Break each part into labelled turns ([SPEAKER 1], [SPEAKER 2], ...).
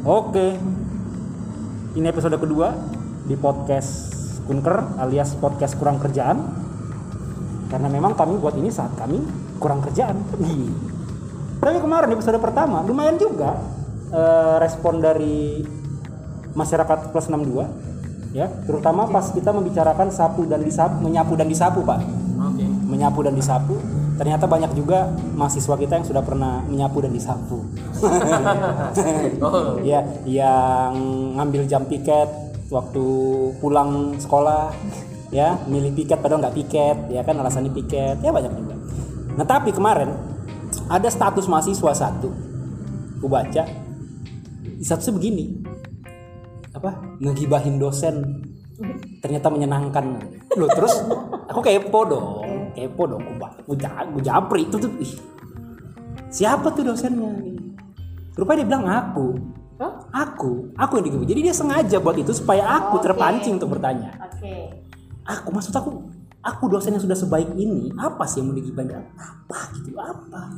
[SPEAKER 1] Oke. Ini episode kedua di podcast Kunker alias podcast kurang kerjaan. Karena memang kami buat ini saat kami kurang kerjaan. Tapi kemarin episode pertama lumayan juga eh, respon dari masyarakat plus 62 ya, terutama pas kita membicarakan sapu dan disapu, menyapu dan disapu, Pak.
[SPEAKER 2] Oke.
[SPEAKER 1] Menyapu dan disapu. Ternyata banyak juga mahasiswa kita yang sudah pernah menyapu dan disapu.
[SPEAKER 2] Oh,
[SPEAKER 1] ya yang ngambil jam piket waktu pulang sekolah ya milih piket padahal nggak piket ya kan alasannya piket ya banyak juga. Nah tapi kemarin ada status mahasiswa satu. Aku baca statusnya begini. Apa? Ngegibahin dosen. Ternyata menyenangkan. Loh terus? Aku kepo dong kepo dong ja- aku japri itu tuh. Ih, siapa tuh dosennya rupanya dia bilang aku.
[SPEAKER 3] Hah?
[SPEAKER 1] aku aku yang digibah jadi dia sengaja buat itu supaya aku
[SPEAKER 3] Oke.
[SPEAKER 1] terpancing untuk bertanya.
[SPEAKER 3] Oke.
[SPEAKER 1] aku maksud aku aku dosen yang sudah sebaik ini apa sih yang mau digibahin apa gitu apa?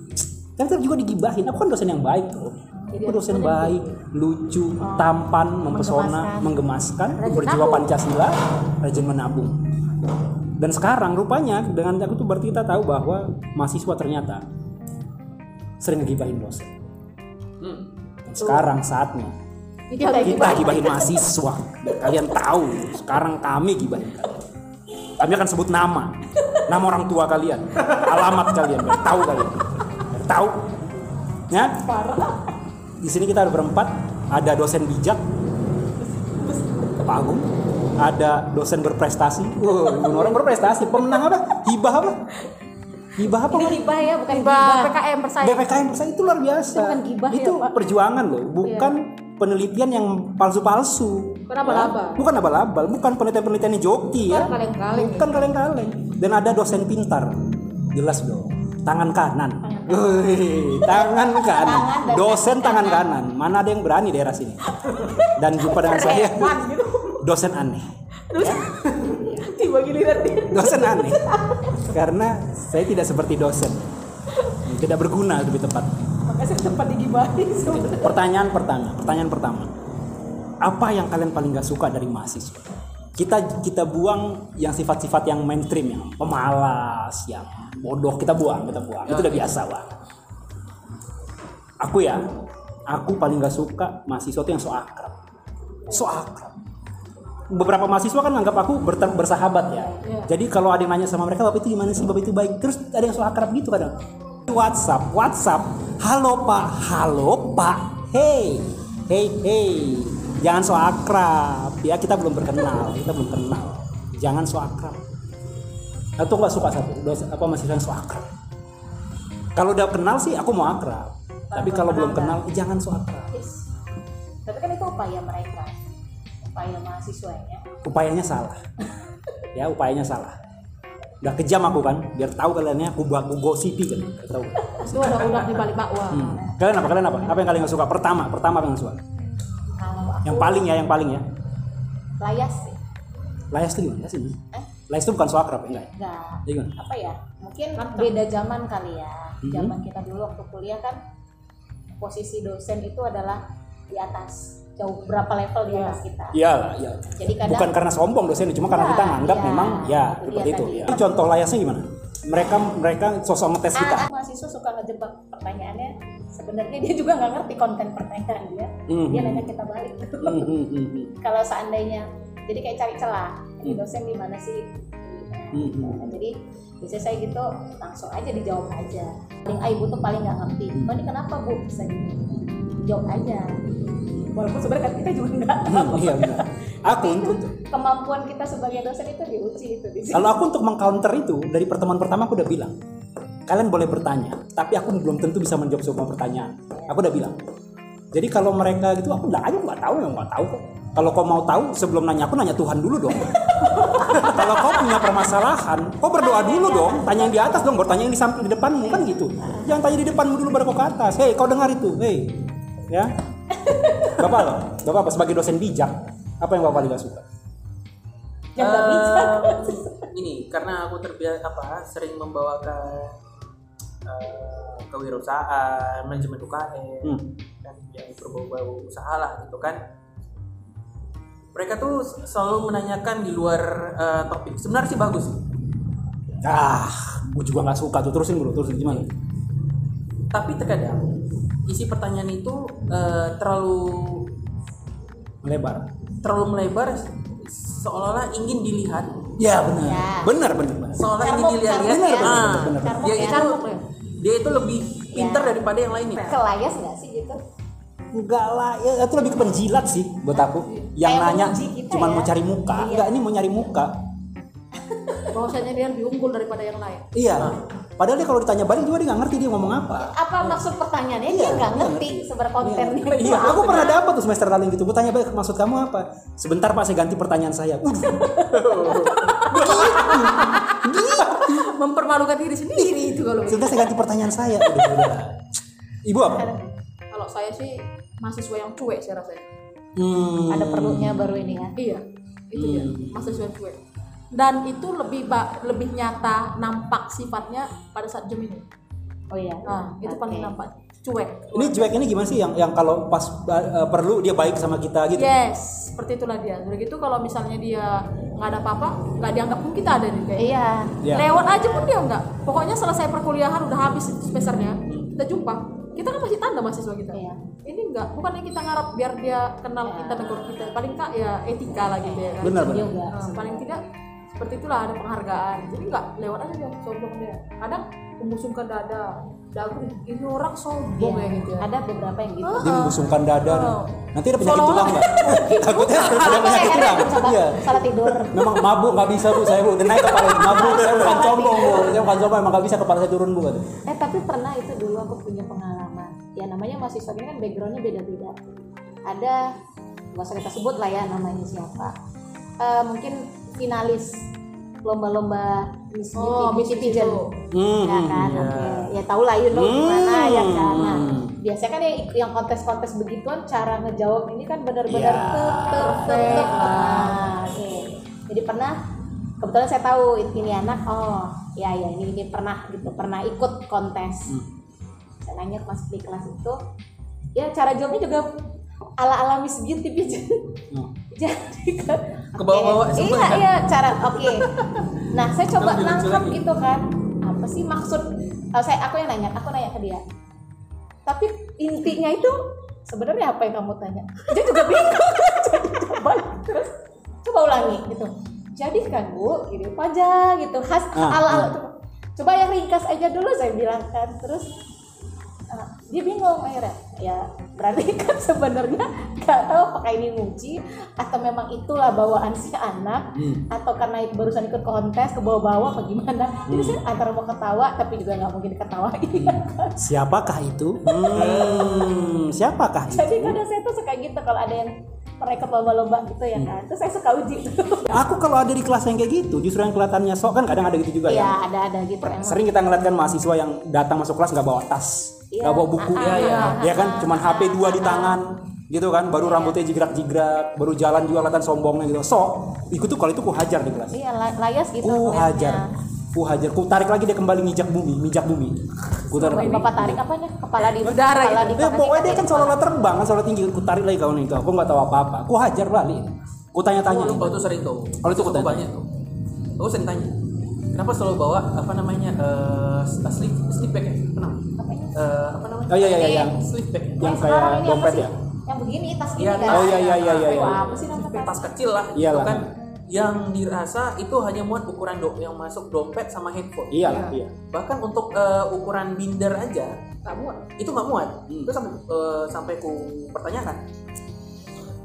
[SPEAKER 1] Kan tetap juga digibahin. Aku kan dosen yang baik tuh.
[SPEAKER 3] Jadi
[SPEAKER 1] aku dosen baik lucu tampan mempesona menggemaskan
[SPEAKER 3] Rajin
[SPEAKER 1] berjiwa pancasila rajin menabung dan sekarang rupanya dengan aku tuh berarti kita tahu bahwa mahasiswa ternyata sering ngegibahin dosen.
[SPEAKER 2] Hmm.
[SPEAKER 1] dan sekarang saatnya
[SPEAKER 3] Kita
[SPEAKER 1] kita gibahin. mahasiswa. Biar kalian tahu sekarang kami gibahin kalian. Kami akan sebut nama. Nama orang tua kalian. Alamat kalian. Biar tahu kalian. Biar tahu. Ya? Di sini kita ada berempat. Ada dosen bijak. Pak Agung ada dosen berprestasi wow, ibu orang berprestasi pemenang apa hibah apa hibah apa
[SPEAKER 3] Ini
[SPEAKER 1] Mas?
[SPEAKER 3] gibah ya, bukan
[SPEAKER 4] Gibah
[SPEAKER 3] gibah.
[SPEAKER 4] PKM persaing.
[SPEAKER 1] BPKM persen itu luar biasa.
[SPEAKER 3] Itu bukan gibah ya,
[SPEAKER 1] Itu
[SPEAKER 3] Pak?
[SPEAKER 1] perjuangan loh, bukan penelitian yang palsu-palsu.
[SPEAKER 3] Bukan abal-abal.
[SPEAKER 1] Bukan abal-abal, bukan penelitian-penelitian yang joki ya.
[SPEAKER 3] Bukan kaleng-kaleng.
[SPEAKER 1] Bukan kaleng-kaleng. Dan ada dosen pintar. Jelas dong. Tangan kanan. Wih, tangan kanan. Dosen tangan kanan. Mana ada yang berani daerah sini? Dan jumpa dengan saya. Dosen aneh.
[SPEAKER 3] Tiba giliran dia.
[SPEAKER 1] Dosen aneh. Karena saya tidak seperti dosen. Tidak berguna lebih tepat.
[SPEAKER 3] Makanya saya tempat digibahin sebenarnya.
[SPEAKER 1] Pertanyaan pertama, pertanyaan pertama. Apa yang kalian paling gak suka dari mahasiswa? Kita kita buang yang sifat-sifat yang mainstream yang pemalas, yang bodoh kita buang, kita buang. Itu udah biasa, Pak. Aku ya, aku paling gak suka mahasiswa tuh yang so akrab. So akrab. Beberapa mahasiswa kan anggap aku bersahabat ya. Jadi kalau ada yang nanya sama mereka, Bapak itu gimana sih? Bapak itu baik. Terus ada yang so akrab gitu kadang. WhatsApp, WhatsApp. Halo Pak, halo Pak. Hey, hey, hey. Jangan so akrab. Ya kita belum berkenal, kita belum kenal. Jangan so akrab. Atau nggak suka satu, apa masih yang so akrab. Kalau udah kenal sih aku mau akrab. Tapi kalau belum kenal, eh, jangan so akrab.
[SPEAKER 3] Yes. Tapi kan itu upaya mereka. Upaya mahasiswanya.
[SPEAKER 1] Upayanya salah. Ya, upayanya salah. Udah kejam aku kan, biar tahu kalian ya, aku buat aku gosipi kan, biar tahu.
[SPEAKER 3] Itu ada udah di balik bakwa.
[SPEAKER 1] Hmm. Kalian apa? Kalian apa? Apa yang kalian nggak suka? Pertama, pertama apa yang suka?
[SPEAKER 3] Kalau aku
[SPEAKER 1] Yang paling ya, yang paling ya.
[SPEAKER 3] layas sih.
[SPEAKER 1] Layas tuh gimana Layas ini?
[SPEAKER 3] Eh?
[SPEAKER 1] Layas tuh bukan so akrab ya? Enggak ya?
[SPEAKER 3] Enggak.
[SPEAKER 1] Jadi gimana?
[SPEAKER 3] Apa ya? Mungkin beda zaman kali ya.
[SPEAKER 1] Mhm.
[SPEAKER 3] Zaman kita dulu waktu kuliah kan posisi dosen itu adalah di atas jauh berapa level di atas kita.
[SPEAKER 1] Iya iya.
[SPEAKER 3] Jadi kadang
[SPEAKER 1] Bukan karena sombong dosen, cuma karena
[SPEAKER 3] Iya,
[SPEAKER 1] kita nganggap
[SPEAKER 3] iya.
[SPEAKER 1] memang ya
[SPEAKER 3] Itu
[SPEAKER 1] seperti
[SPEAKER 3] dia
[SPEAKER 1] itu. Ya. Ini contoh layasnya gimana? Mereka mereka sosok ngetes kita.
[SPEAKER 3] Ah, mahasiswa suka ngejebak pertanyaannya sebenarnya dia juga nggak ngerti konten pertanyaan dia
[SPEAKER 1] Mhm.
[SPEAKER 3] dia nanya kita balik
[SPEAKER 1] Hmm, hmm, hmm, hmm.
[SPEAKER 3] kalau seandainya jadi kayak cari celah ini
[SPEAKER 1] Hmm.
[SPEAKER 3] dosen di mana sih
[SPEAKER 1] Hmm, hmm.
[SPEAKER 3] Nah, jadi biasanya saya gitu langsung aja dijawab aja paling ah ibu tuh paling nggak ngerti oh ini kenapa bu bisa dijawab aja walaupun sebenarnya kan kita juga nggak
[SPEAKER 1] Hmm,
[SPEAKER 3] tahu
[SPEAKER 1] Iya benar. Aku untuk
[SPEAKER 3] kemampuan kita sebagai dosen itu diuji itu di sini
[SPEAKER 1] Kalau aku untuk mengcounter itu dari pertemuan pertama aku udah bilang, kalian boleh bertanya, tapi aku belum tentu bisa menjawab semua pertanyaan. Aku udah bilang. Jadi kalau mereka gitu, aku nggak aja nggak tahu, ya nggak tahu kok. Kalau kau mau tahu sebelum nanya aku nanya Tuhan dulu dong. kalau kau punya permasalahan, kau berdoa dulu dong. Tanya yang di atas dong, bertanya yang di samping di depanmu kan gitu. Jangan tanya di depanmu dulu baru kau ke atas. Hei, kau dengar itu, hei, ya. Bapak loh, bapak apa? Sebagai dosen bijak, apa yang bapak paling gak suka?
[SPEAKER 3] yang bisa
[SPEAKER 2] Eh, ini karena aku terbiasa apa sering membawakan eh, kewirausahaan manajemen UKM
[SPEAKER 1] Hmm.
[SPEAKER 2] dan yang berbau-bau usaha lah gitu kan. Mereka tuh selalu menanyakan di luar eh, topik. Sebenarnya sih bagus sih.
[SPEAKER 1] Ah, gue juga nggak suka tuh. Terusin bro, terusin. Gimana?
[SPEAKER 2] tapi terkadang isi pertanyaan itu eh, terlalu
[SPEAKER 1] Melebar.
[SPEAKER 2] terlalu melebar seolah-olah ingin dilihat
[SPEAKER 1] Ya benar,
[SPEAKER 3] Ya.
[SPEAKER 1] benar benar. benar.
[SPEAKER 2] seolah ingin dilihat
[SPEAKER 1] ya.
[SPEAKER 2] ah,
[SPEAKER 1] Benar, benar,
[SPEAKER 3] benar.
[SPEAKER 2] dia
[SPEAKER 3] Carmuk ya.
[SPEAKER 2] itu
[SPEAKER 3] ya.
[SPEAKER 2] dia itu lebih pintar daripada yang lainnya
[SPEAKER 3] kelayas nggak sih gitu
[SPEAKER 1] Enggak lah, ya itu lebih ke penjilat sih buat aku. Yang
[SPEAKER 3] Kayak
[SPEAKER 1] nanya cuma
[SPEAKER 3] ya.
[SPEAKER 1] mau cari muka,
[SPEAKER 3] Iya.
[SPEAKER 1] enggak ini mau nyari muka.
[SPEAKER 4] bahwasanya dia lebih unggul daripada yang lain
[SPEAKER 1] Iya. Padahal dia kalau ditanya balik juga dia nggak ngerti dia ngomong apa.
[SPEAKER 3] apa maksud pertanyaannya
[SPEAKER 1] Iya,
[SPEAKER 3] dia nggak ngerti
[SPEAKER 1] ngerti.
[SPEAKER 3] sebenarnya kontennya
[SPEAKER 1] Iya, aku pernah dapat tuh semester lalu gitu. Gue tanya balik maksud kamu apa? Sebentar Pak, saya ganti pertanyaan saya.
[SPEAKER 4] Mempermalukan diri sendiri itu kalau
[SPEAKER 1] Sebentar saya ganti pertanyaan saya. Udah, udah. Ibu apa?
[SPEAKER 4] kalau saya sih mahasiswa yang cuek saya rasa
[SPEAKER 1] Hmm.
[SPEAKER 3] ada perlunya baru ini ya
[SPEAKER 4] iya itu dia mahasiswa yang cuek dan itu lebih ba- lebih nyata nampak sifatnya pada saat jam ini.
[SPEAKER 3] Oh iya?
[SPEAKER 4] Nah itu paling nampak. Cuek.
[SPEAKER 1] Ini cuek ini gimana sih yang yang kalau pas uh, perlu dia baik sama kita gitu?
[SPEAKER 4] yes seperti itulah dia. Udah gitu kalau misalnya dia nggak ada apa-apa nggak dianggap pun kita ada nih kayak.
[SPEAKER 3] Iya.
[SPEAKER 1] Iya.
[SPEAKER 4] lewat aja pun dia nggak. Pokoknya selesai perkuliahan udah habis semesternya kita jumpa. Kita kan masih tanda mahasiswa kita.
[SPEAKER 3] Iya.
[SPEAKER 4] ini enggak bukannya kita ngarap biar dia kenal kita negor kita. Paling kak ya etika lah gitu ya kan.
[SPEAKER 1] Benar benar.
[SPEAKER 4] Nah, paling tidak seperti itulah ada penghargaan jadi nggak lewat aja dia sombong dia kadang membusungkan dada dagu ini orang sombong ya gitu ya
[SPEAKER 3] ada beberapa yang gitu
[SPEAKER 1] Dia membusungkan dada.
[SPEAKER 4] Oh.
[SPEAKER 1] Nanti ada penyakit tulang nggak? Takutnya ada penyakit tulang.
[SPEAKER 3] salah,
[SPEAKER 1] Iya.
[SPEAKER 3] salah tidur
[SPEAKER 1] Memang mabuk nggak bisa bu, saya bu. Udah naik kepala mabuk, saya bukan sombong bu. Saya bukan sombong, emang nggak bisa kepala saya turun bu.
[SPEAKER 3] Eh tapi pernah itu dulu aku punya pengalaman ya namanya mahasiswa ini kan backgroundnya beda-beda ada nggak usah kita sebut lah ya namanya siapa Eh, mungkin finalis lomba-lomba Miss Beauty,
[SPEAKER 4] Oh,
[SPEAKER 3] Beauty
[SPEAKER 4] itu.
[SPEAKER 1] Hmm,
[SPEAKER 3] ya kan
[SPEAKER 2] iya.
[SPEAKER 3] oke ya tau lah you know
[SPEAKER 1] Hmm.
[SPEAKER 3] gimana ya kan nah, biasanya kan yang yang kontes-kontes begituan cara ngejawab ini kan benar-benar
[SPEAKER 1] Iya.
[SPEAKER 3] tep tep tep tep nah, oke jadi pernah kebetulan saya tahu ini anak oh ya ya ini ini pernah gitu pernah ikut kontes saya nanya pas di kelas itu ya cara jawabnya juga ala ala Miss Beauty Pageant
[SPEAKER 1] Hmm.
[SPEAKER 3] jadi kan
[SPEAKER 2] Kebawa-bawa
[SPEAKER 3] oke.
[SPEAKER 2] semua
[SPEAKER 3] iya
[SPEAKER 2] kan?
[SPEAKER 3] iya cara oke nah saya coba
[SPEAKER 2] lagi.
[SPEAKER 3] gitu kan apa sih maksud oh, saya aku yang nanya aku nanya ke dia tapi intinya itu sebenarnya apa yang kamu tanya dia juga bingung jadi coba terus coba ulangi gitu jadi kan bu gini apa aja gitu khas
[SPEAKER 1] Ah,
[SPEAKER 3] ala ala
[SPEAKER 1] ah.
[SPEAKER 3] coba, yang ringkas aja dulu saya bilang kan terus dia bingung akhirnya. Ya berarti kan sebenarnya nggak tahu apakah ini nguci atau memang itulah bawaan si anak
[SPEAKER 1] Hmm.
[SPEAKER 3] atau karena barusan ikut kontes ke bawah-bawah apa gimana. Jadi saya antara mau ketawa tapi juga nggak mungkin ketawa.
[SPEAKER 1] Siapakah itu? Hmm, siapakah itu?
[SPEAKER 3] jadi kadang saya tuh suka gitu kalau ada yang ikut lomba-lomba gitu ya kan. Terus saya suka uji.
[SPEAKER 1] Aku kalau ada di kelas yang kayak gitu, justru yang kelihatannya sok kan kadang ada gitu juga ya.
[SPEAKER 3] ya. ada ada gitu emang.
[SPEAKER 1] Sering kita ngeliat kan mahasiswa yang datang masuk kelas nggak bawa tas,
[SPEAKER 3] Iya.
[SPEAKER 1] Nggak bawa buku,
[SPEAKER 2] Iya,
[SPEAKER 3] ah,
[SPEAKER 1] ya kan, cuman HP dua di tangan, gitu kan, baru rambutnya jigrak-jigrak, baru jalan juga kelihatan sombongnya gitu. Sok, ikut tuh kalau itu ku hajar di kelas.
[SPEAKER 3] iya la- layas gitu
[SPEAKER 1] Ku hajar, ku hajar, ku tarik lagi dia kembali mijak bumi, mijak bumi. Ku tarik lagi.
[SPEAKER 3] bapak tarik apanya kepala di
[SPEAKER 4] Udara
[SPEAKER 3] kepala
[SPEAKER 4] gitu.
[SPEAKER 3] di
[SPEAKER 1] Ya, pokoknya dia kan seolah-olah terbang kan seolah tinggi, ku tarik lagi kawan itu. Aku nggak tahu apa-apa, ku hajar balik. Ku tanya-tanya.
[SPEAKER 2] Tuh sering tuh.
[SPEAKER 1] Kalau itu
[SPEAKER 2] Cukup
[SPEAKER 1] kota-
[SPEAKER 2] banyak tuh. Aku sering tanya. Kenapa selalu bawa apa namanya eh sleeve sleeve bag ya? Kenapa? Eh, apa namanya?
[SPEAKER 1] Oh iya iya iya yang
[SPEAKER 2] Sleeve bag. ya?
[SPEAKER 1] yang kayak
[SPEAKER 3] apa
[SPEAKER 1] dompet ya.
[SPEAKER 3] yang begini tas gini
[SPEAKER 2] Iya,
[SPEAKER 3] kan
[SPEAKER 1] Oh iya iya iya iya. Iya.
[SPEAKER 3] apa sih namanya
[SPEAKER 2] Tas kecil lah.
[SPEAKER 1] Iyalah.
[SPEAKER 2] Itu kan yang dirasa itu hanya muat ukuran do yang masuk dompet sama handphone.
[SPEAKER 1] Iya lah, iya.
[SPEAKER 2] Bahkan untuk eh, ukuran binder aja
[SPEAKER 4] tak muat
[SPEAKER 2] itu nggak muat.
[SPEAKER 1] Hmm.
[SPEAKER 2] Itu sampai eh, sampai ku pertanyakan.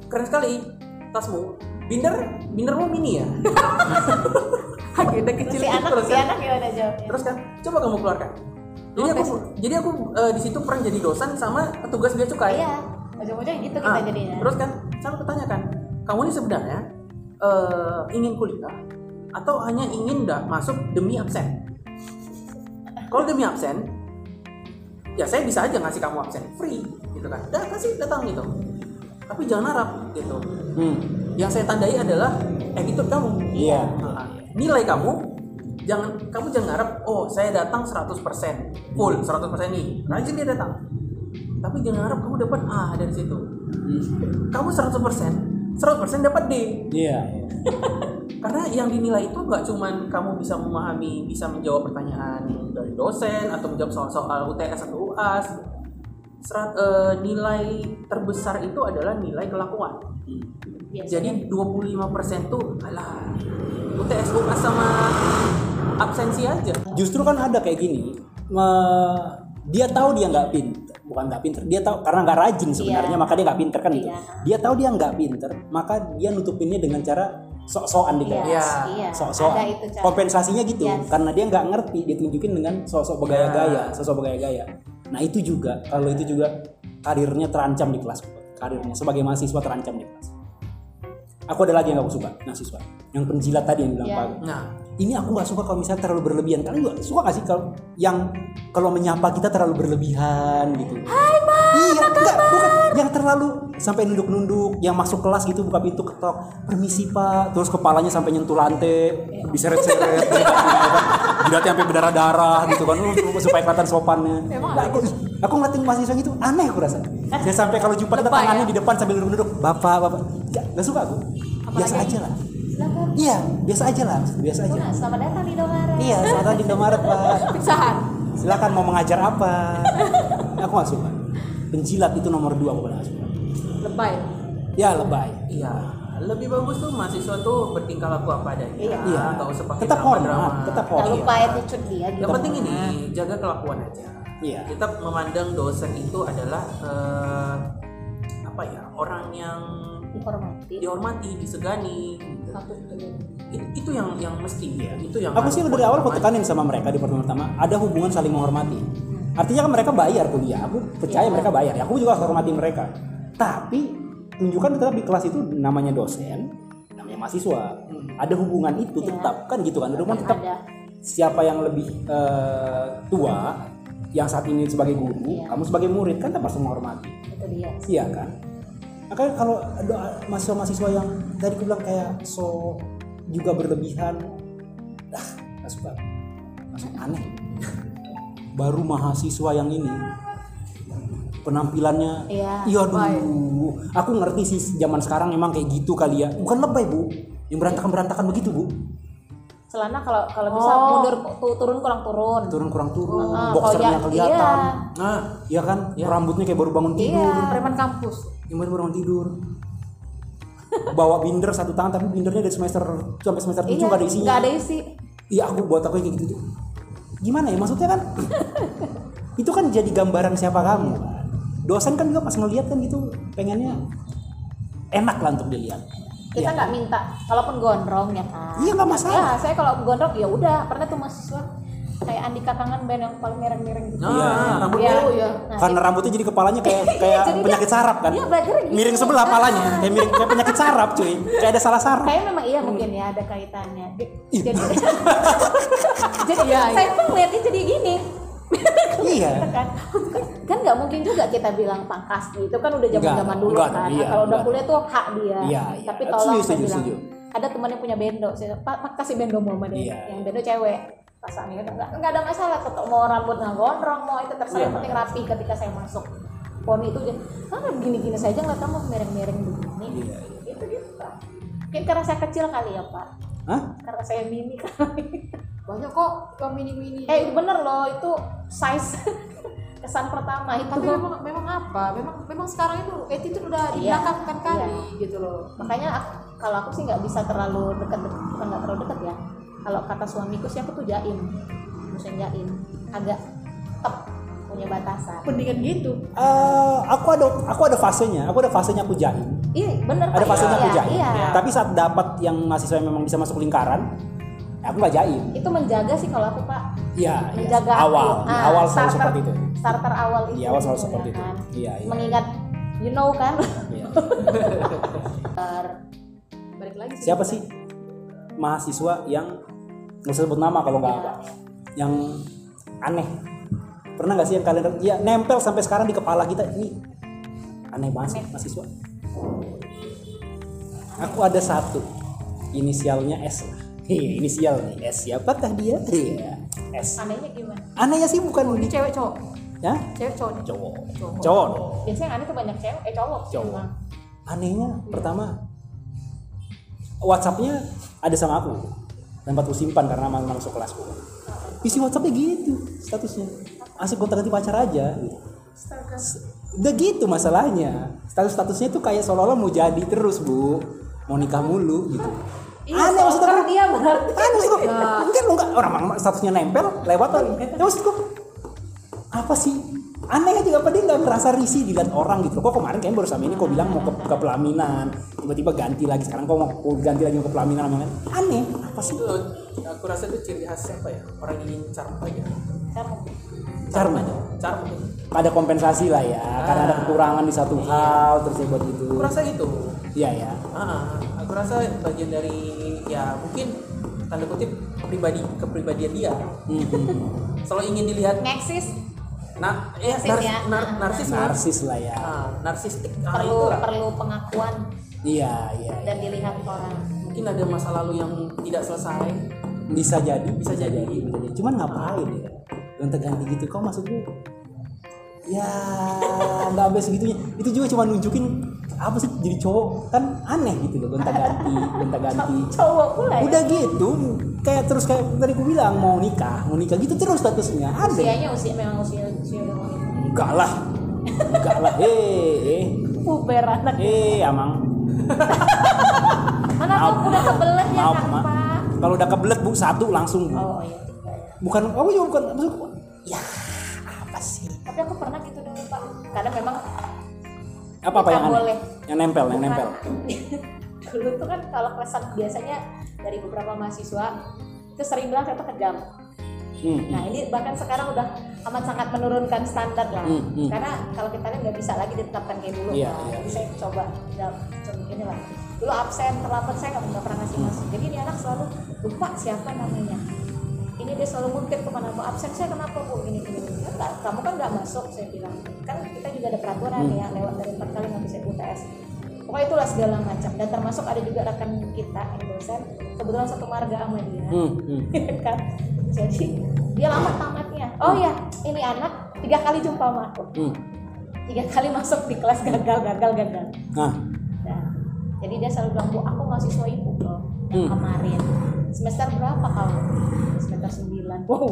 [SPEAKER 2] Keren sekali tasmu. Binder bindermu mini ya?
[SPEAKER 4] agenda
[SPEAKER 3] Terus
[SPEAKER 4] kecil
[SPEAKER 3] si anak
[SPEAKER 2] terus
[SPEAKER 3] si
[SPEAKER 2] kan?
[SPEAKER 3] anak gimana jawabnya
[SPEAKER 2] Terus kan, coba kamu keluarkan. Jadi aku, jadi aku eh, di situ pernah jadi dosen sama petugas bea cukai.
[SPEAKER 3] iya ujung-ujungnya gitu
[SPEAKER 2] Ah,
[SPEAKER 3] kita jadinya
[SPEAKER 2] Terus kan, saya pertanyakan, kamu ini sebenarnya eh, ingin kuliah atau hanya ingin nggak masuk demi absen? Kalau demi absen, ya saya bisa aja ngasih kamu absen free, gitu kan? Udah kasih datang gitu. Tapi jangan harap gitu.
[SPEAKER 1] Hmm.
[SPEAKER 2] Yang saya tandai adalah attitude kamu.
[SPEAKER 1] Iya.
[SPEAKER 2] Nah, nilai kamu jangan kamu jangan ngarep oh saya datang 100% full 100% nih. Rajin dia datang. Tapi jangan harap kamu dapat A dari situ. Kamu 100% 100% dapat D.
[SPEAKER 1] Iya.
[SPEAKER 2] karena yang dinilai itu nggak cuman kamu bisa memahami bisa menjawab pertanyaan dari dosen atau menjawab soal-soal UTS atau UAS Serat, eh, nilai terbesar itu adalah nilai kelakuan.
[SPEAKER 3] Biasanya.
[SPEAKER 2] jadi 25% tuh alah UTS UAS sama absensi aja
[SPEAKER 1] Justru kan ada kayak gini. me- dia tahu dia nggak pinter, bukan nggak pinter. Dia tahu karena nggak rajin sebenarnya,
[SPEAKER 3] Iya.
[SPEAKER 1] maka dia nggak pinter kan itu.
[SPEAKER 3] Iya.
[SPEAKER 1] Dia tahu dia nggak pinter, maka dia nutupinnya dengan cara sok-sokan di
[SPEAKER 3] Iya,
[SPEAKER 1] kelas.
[SPEAKER 2] Iya.
[SPEAKER 1] Sok-sokan. Kompensasinya gitu,
[SPEAKER 3] Yes.
[SPEAKER 1] karena dia nggak ngerti, dia tunjukin dengan sosok bergaya-gaya,
[SPEAKER 2] Iya.
[SPEAKER 1] sosok bergaya-gaya. Nah itu juga, kalau itu juga karirnya terancam di kelas, karirnya sebagai mahasiswa terancam di kelas. Aku ada lagi yang gak aku suka, mahasiswa. Yang penjilat tadi yang bilang
[SPEAKER 3] Iya.
[SPEAKER 1] Pak
[SPEAKER 2] nah
[SPEAKER 1] ini aku nggak suka kalau misalnya terlalu berlebihan. Kalian juga suka gak sih kalau yang kalau menyapa kita terlalu berlebihan gitu? Hai mas iya enggak bukan. Yang terlalu sampai nunduk-nunduk yang masuk kelas gitu buka pintu ketok permisi pak. Terus kepalanya sampai nyentuh lantai diseret-seret. Gitu, jidatnya sampai berdarah-darah gitu kan. Uh, supaya kelihatan sopannya. Nah, aku, aku ngeliatin mahasiswa gitu aneh aku rasa. Saya sampai kalau jumpa kita tangannya
[SPEAKER 4] ya?
[SPEAKER 1] di depan sambil nunduk-nunduk bapak bapak. Nggak suka aku. Biasa aja lah
[SPEAKER 3] Silakan.
[SPEAKER 1] Iya, biasa aja lah, biasa aja.
[SPEAKER 3] Nah, selamat datang di Indomaret.
[SPEAKER 1] Iya, selamat di Indomaret, Pak.
[SPEAKER 4] Pisahan.
[SPEAKER 1] Silakan mau mengajar apa? Aku gak suka. Penjilat itu nomor dua aku paling gak suka.
[SPEAKER 4] Lebay.
[SPEAKER 1] Ya lebay.
[SPEAKER 2] iya lebih bagus tuh mahasiswa tuh bertingkah laku apa adanya
[SPEAKER 3] Iya.
[SPEAKER 1] Iya.
[SPEAKER 2] nggak usah pakai
[SPEAKER 1] Tetap hormat,
[SPEAKER 2] drama-drama.
[SPEAKER 1] tetap
[SPEAKER 3] Jangan
[SPEAKER 1] hormat.
[SPEAKER 3] lupa attitude dia gitu.
[SPEAKER 2] yang penting ini jaga kelakuan aja
[SPEAKER 1] Iya.
[SPEAKER 2] kita memandang dosen itu adalah eh, apa ya orang yang
[SPEAKER 3] dihormati.
[SPEAKER 2] dihormati disegani gitu.
[SPEAKER 4] Satu itu.
[SPEAKER 2] It- itu yang yang mesti ya itu yang
[SPEAKER 1] Aku sih dari awal aku tekanin sama mereka di pertemuan pertama, ada hubungan saling menghormati. Artinya kan mereka bayar kuliah, aku percaya
[SPEAKER 3] Iya.
[SPEAKER 1] mereka bayar. Ya, aku juga harus hormati mereka. Tapi tunjukkan tetap di kelas itu namanya dosen, namanya mahasiswa. Ada hubungan itu
[SPEAKER 3] Iya.
[SPEAKER 1] tetap kan gitu kan. Ada hubungan tetap
[SPEAKER 3] Ada.
[SPEAKER 1] siapa yang lebih eh, tua, yang saat ini sebagai guru,
[SPEAKER 3] Iya.
[SPEAKER 1] kamu sebagai murid kan tetap harus menghormati.
[SPEAKER 3] Itu dia.
[SPEAKER 1] Iya kan? Makanya kalau ada mahasiswa-mahasiswa yang tadi aku bilang kayak so juga berlebihan, ah nggak suka, masuk aneh. Baru mahasiswa yang ini penampilannya,
[SPEAKER 3] Iya,
[SPEAKER 1] iya aduh, aku ngerti sih zaman sekarang emang kayak gitu kali ya, bukan lebay bu, yang berantakan berantakan begitu bu,
[SPEAKER 3] Celana kalau kalau bisa
[SPEAKER 4] Oh.
[SPEAKER 3] mundur tu- turun kurang turun.
[SPEAKER 1] turun kurang turun,
[SPEAKER 3] Ah,
[SPEAKER 1] boxernya
[SPEAKER 3] ya-
[SPEAKER 1] kelihatan,
[SPEAKER 3] iya.
[SPEAKER 2] nah
[SPEAKER 1] ya kan, rambutnya kayak baru bangun tidur,
[SPEAKER 3] Iya.
[SPEAKER 4] Preman kampus.
[SPEAKER 1] yang baru bangun tidur bawa binder satu tangan tapi bindernya dari semester sampai semester tujuh
[SPEAKER 3] Iya,
[SPEAKER 1] nggak ada isinya
[SPEAKER 3] nggak ada isi.
[SPEAKER 1] iya aku buat aku kayak gitu tuh gimana ya maksudnya kan itu kan jadi gambaran siapa kamu dosen kan juga pas ngeliat kan gitu pengennya enak lah untuk dilihat
[SPEAKER 3] Kita nggak minta, kalaupun gondrong ya kan.
[SPEAKER 1] Iya, nggak masalah.
[SPEAKER 3] Ya, saya kalau gondrong ya udah. Pernah tuh mahasiswa kayak Andika Kangen band yang paling miring-miring gitu.
[SPEAKER 2] nah
[SPEAKER 1] Iya.
[SPEAKER 2] rambut
[SPEAKER 3] Iya.
[SPEAKER 4] Oh, iya.
[SPEAKER 3] Nah,
[SPEAKER 1] karena rambutnya jadi kepalanya kayak kayak
[SPEAKER 3] Jadi
[SPEAKER 1] penyakit saraf kan
[SPEAKER 3] Iya, gitu.
[SPEAKER 1] miring sebelah palanya kayak miring kayak penyakit saraf cuy kayak ada salah saraf
[SPEAKER 3] Kayak memang iya mungkin ya ada kaitannya.
[SPEAKER 1] Ih.
[SPEAKER 3] Jadi, jadi
[SPEAKER 4] Iya,
[SPEAKER 3] saya pun ngeliatnya jadi gini.
[SPEAKER 1] Iya.
[SPEAKER 3] Kan? Kan nggak mungkin juga kita bilang pangkas gitu. Kan udah zaman zaman dulu
[SPEAKER 1] enggak,
[SPEAKER 3] kan.
[SPEAKER 1] iya,
[SPEAKER 3] kalau udah kuliah tuh hak dia.
[SPEAKER 1] Iya, iya.
[SPEAKER 3] tapi
[SPEAKER 1] Setuju,
[SPEAKER 3] tolong
[SPEAKER 1] setuju,
[SPEAKER 3] bilang
[SPEAKER 1] setuju.
[SPEAKER 3] ada teman yang punya bendo saya pak kasih bendo mau sama dia.
[SPEAKER 1] Iya,
[SPEAKER 3] yang bendo cewek. Pasangnya nggak nggak ada masalah. Kok mau rambut nggak gondrong mau itu terserah.
[SPEAKER 1] Iya.
[SPEAKER 3] yang penting rapi ketika saya masuk poni itu dia karena begini gini saja ngeliat kamu miring miring begini.
[SPEAKER 1] Iya,
[SPEAKER 3] itu gitu Pak. mungkin karena saya kecil kali ya pak
[SPEAKER 1] Hah?
[SPEAKER 3] karena saya mini kali
[SPEAKER 4] Banyak kok yang mini-mini.
[SPEAKER 3] eh itu bener loh itu size kesan pertama itu
[SPEAKER 4] tapi memang memang apa? Memang memang sekarang itu attitude udah
[SPEAKER 3] Iya,
[SPEAKER 4] dibelakangkan kali
[SPEAKER 3] iya.
[SPEAKER 4] gitu loh.
[SPEAKER 3] makanya aku- kalau aku sih nggak bisa terlalu dekat bukan nggak terlalu dekat ya kalau kata suamiku sih aku tuh jaim musim jaim agak tetap punya batasan
[SPEAKER 4] Mendingan gitu.
[SPEAKER 1] Eh, aku ada aku ada fasenya aku ada fasenya aku jaim
[SPEAKER 3] iya bener
[SPEAKER 1] ada
[SPEAKER 3] Pak.
[SPEAKER 1] fasenya aku
[SPEAKER 3] iya,
[SPEAKER 1] jaim
[SPEAKER 3] iya.
[SPEAKER 1] tapi saat dapat yang mahasiswa yang memang bisa masuk lingkaran ya aku nggak jaim
[SPEAKER 3] itu menjaga sih kalau aku pak
[SPEAKER 1] Iya, iya.
[SPEAKER 3] menjaga
[SPEAKER 1] awal,
[SPEAKER 3] aku.
[SPEAKER 1] di
[SPEAKER 3] Ah,
[SPEAKER 1] awal selalu
[SPEAKER 3] starter-
[SPEAKER 1] seperti itu.
[SPEAKER 3] starter awal itu
[SPEAKER 1] Di awal selalu
[SPEAKER 3] gitu,
[SPEAKER 1] seperti
[SPEAKER 3] ya
[SPEAKER 1] itu.
[SPEAKER 3] kan.
[SPEAKER 1] Iya, iya.
[SPEAKER 3] mengingat you know kan
[SPEAKER 1] Iya.
[SPEAKER 4] Balik lagi sih.
[SPEAKER 1] Siapa sih mahasiswa yang nggak usah sebut nama kalau nggak
[SPEAKER 3] Iya.
[SPEAKER 1] apa, yang aneh? Pernah nggak sih yang kalian ya nempel sampai sekarang di kepala kita ini aneh banget sih mahasiswa? Aku ada satu inisialnya S lah. Hei, inisial nih S siapakah dia iya S
[SPEAKER 3] Anehnya gimana?
[SPEAKER 1] anehnya sih bukan
[SPEAKER 4] Ini cewek cowok.
[SPEAKER 1] ya
[SPEAKER 4] Cewek cowok
[SPEAKER 1] cowok
[SPEAKER 4] Cowok.
[SPEAKER 1] cowok
[SPEAKER 3] Biasanya aneh tuh banyak cewek, eh cowok.
[SPEAKER 1] Cowok. anehnya pertama WhatsAppnya ada sama aku tempat ku simpan karena memang masuk kelasku isi WhatsAppnya gitu statusnya asik gonta ganti pacar aja gitu.
[SPEAKER 4] Astaga.
[SPEAKER 1] udah gitu masalahnya. Status statusnya tuh kayak seolah-olah mau jadi terus bu. Mau nikah mulu gitu.
[SPEAKER 3] Iya,
[SPEAKER 1] aneh maksudnya
[SPEAKER 3] stalker dia berarti.
[SPEAKER 1] aneh maksudku enggak. Lo enggak. Orang statusnya nempel lewat ya maksudku apa sih? Aneh aja apa dia nggak merasa risih dilihat orang gitu. Kok kemarin kayaknya baru sama ini kok bilang mau ke, ke pelaminan. Tiba-tiba ganti lagi sekarang kok mau ganti lagi mau ke pelaminan sama aneh. Apa sih?
[SPEAKER 2] Itu aku rasa itu ciri khas apa ya? Orang ingin charm aja.
[SPEAKER 3] Charm.
[SPEAKER 1] Charm.
[SPEAKER 2] aja.
[SPEAKER 1] ada kompensasi lah ya karena ada kekurangan di satu hal terus dia buat gitu
[SPEAKER 2] Aku rasa itu.
[SPEAKER 1] iya ya
[SPEAKER 2] Ah, aku rasa bagian dari ya mungkin tanda kutip pribadi kepribadian dia
[SPEAKER 1] Hmm, hmm.
[SPEAKER 2] selalu ingin dilihat
[SPEAKER 3] Ngeksis
[SPEAKER 2] nah eh
[SPEAKER 3] Narsis
[SPEAKER 2] nar-
[SPEAKER 3] ya.
[SPEAKER 2] nar- narsis kan?
[SPEAKER 1] narsis lah ya
[SPEAKER 2] ah, narsistik ah,
[SPEAKER 3] perlu
[SPEAKER 2] itulah.
[SPEAKER 3] perlu pengakuan
[SPEAKER 1] iya iya iya.
[SPEAKER 3] dan dilihat orang.
[SPEAKER 2] mungkin ada masa lalu yang tidak selesai
[SPEAKER 1] bisa jadi
[SPEAKER 2] Bisa jadi.
[SPEAKER 1] bisa jadi cuman ngapain ya gonta ganti gitu. Kok maksudnya? Ya nggak sampai segitunya. Itu juga cuma nunjukin apa sih jadi cowok kan aneh gitu loh gonta ganti gonta ganti
[SPEAKER 3] Cowok pula ya.
[SPEAKER 1] udah gitu kayak terus kayak tadi aku bilang mau nikah mau nikah gitu terus statusnya. Ada.
[SPEAKER 3] Usianya usia memang usia usia
[SPEAKER 1] enggak lah. Enggak lah. Eh eh.
[SPEAKER 3] Puber anak.
[SPEAKER 1] eh amang.
[SPEAKER 3] Mana tuh udah kebelet ya
[SPEAKER 1] Ma.
[SPEAKER 3] Pak.
[SPEAKER 1] kalau udah kebelet bu satu langsung. Bu
[SPEAKER 3] Oh iya.
[SPEAKER 1] Bukan aku juga bukan maksudku ya apa sih
[SPEAKER 3] Tapi aku pernah gitu dulu Pak. Kadang memang
[SPEAKER 1] apa apa yang aneh
[SPEAKER 3] boleh.
[SPEAKER 1] yang nempel yang nempel
[SPEAKER 3] dulu tuh kan kalau kesan biasanya dari beberapa mahasiswa itu sering bilang tuh kejam.
[SPEAKER 1] Hmm,
[SPEAKER 3] Nah ini bahkan sekarang udah amat sangat menurunkan standar lah.
[SPEAKER 1] Hmm, hmm.
[SPEAKER 3] Karena kalau kita nggak bisa lagi ditetapkan kayak dulu.
[SPEAKER 1] Iya,
[SPEAKER 3] Nah,
[SPEAKER 1] iya.
[SPEAKER 3] Jadi saya coba ya, coba ini lah. Dulu absen terlambat saya nggak pernah ngasih masuk. Jadi ini anak selalu lupa siapa namanya. Ini dia selalu ngutip ke mana mau absen saya kenapa bu ini ini. Enggak, kamu kan nggak masuk saya bilang. Kan kita juga ada peraturan
[SPEAKER 1] Hmm.
[SPEAKER 3] ya lewat dari empat kali nggak bisa UTS. Pokoknya itulah segala macam dan termasuk ada juga rekan kita yang dosen kebetulan satu marga sama dia
[SPEAKER 1] hmm, hmm.
[SPEAKER 3] kan jadi dia lama tamatnya oh ya ini anak tiga kali jumpa sama aku
[SPEAKER 1] hmm.
[SPEAKER 3] tiga kali masuk di kelas gagal gagal gagal
[SPEAKER 1] nah
[SPEAKER 3] nah, jadi dia selalu bilang bu aku mahasiswa ibu
[SPEAKER 1] Hmm.
[SPEAKER 3] kemarin. Semester berapa kamu? Semester 9 wow.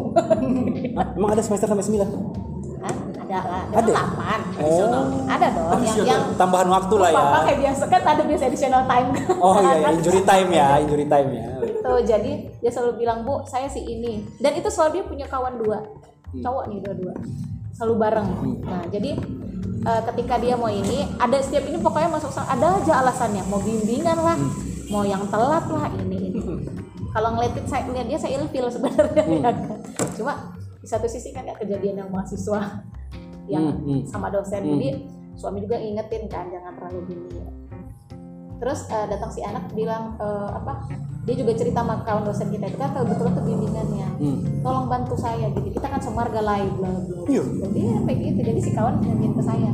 [SPEAKER 1] Hah? emang ada semester sampai sembilan?
[SPEAKER 3] Hah? ada lah.
[SPEAKER 1] Ada?
[SPEAKER 3] delapan
[SPEAKER 1] oh.
[SPEAKER 3] Ada dong yang yang
[SPEAKER 1] tambahan waktu lah ya.
[SPEAKER 3] Papa kayak biasa. Kan ada biasa additional time.
[SPEAKER 1] Oh iya, iya. Injury time ya injury time ya.
[SPEAKER 3] Gitu jadi dia selalu bilang bu saya si ini. Dan itu selalu dia punya kawan dua. Cowok nih dua-dua. Selalu bareng. Nah jadi eh, ketika dia mau ini ada setiap ini pokoknya masuk ada aja alasannya. Mau bimbingan lah mau yang telat lah ini ini. Kalau ngeliatin saya lihat dia saya ilfil sebenarnya. Ya kan. cuma di satu sisi kan ya kejadian yang mahasiswa yang
[SPEAKER 1] Hmm, hmm.
[SPEAKER 3] sama dosen.
[SPEAKER 1] Hmm.
[SPEAKER 3] jadi suami juga ingetin kan jangan terlalu dini terus eh, datang si anak bilang eh, apa dia juga cerita sama kawan dosen kita itu kan kebetulan tuh bimbingannya.
[SPEAKER 1] Hmm.
[SPEAKER 3] tolong bantu saya gitu. Kita kan semarga bla bla
[SPEAKER 1] Iya.
[SPEAKER 3] jadi ya kayak gitu. Jadi si kawan nyanyiin ke saya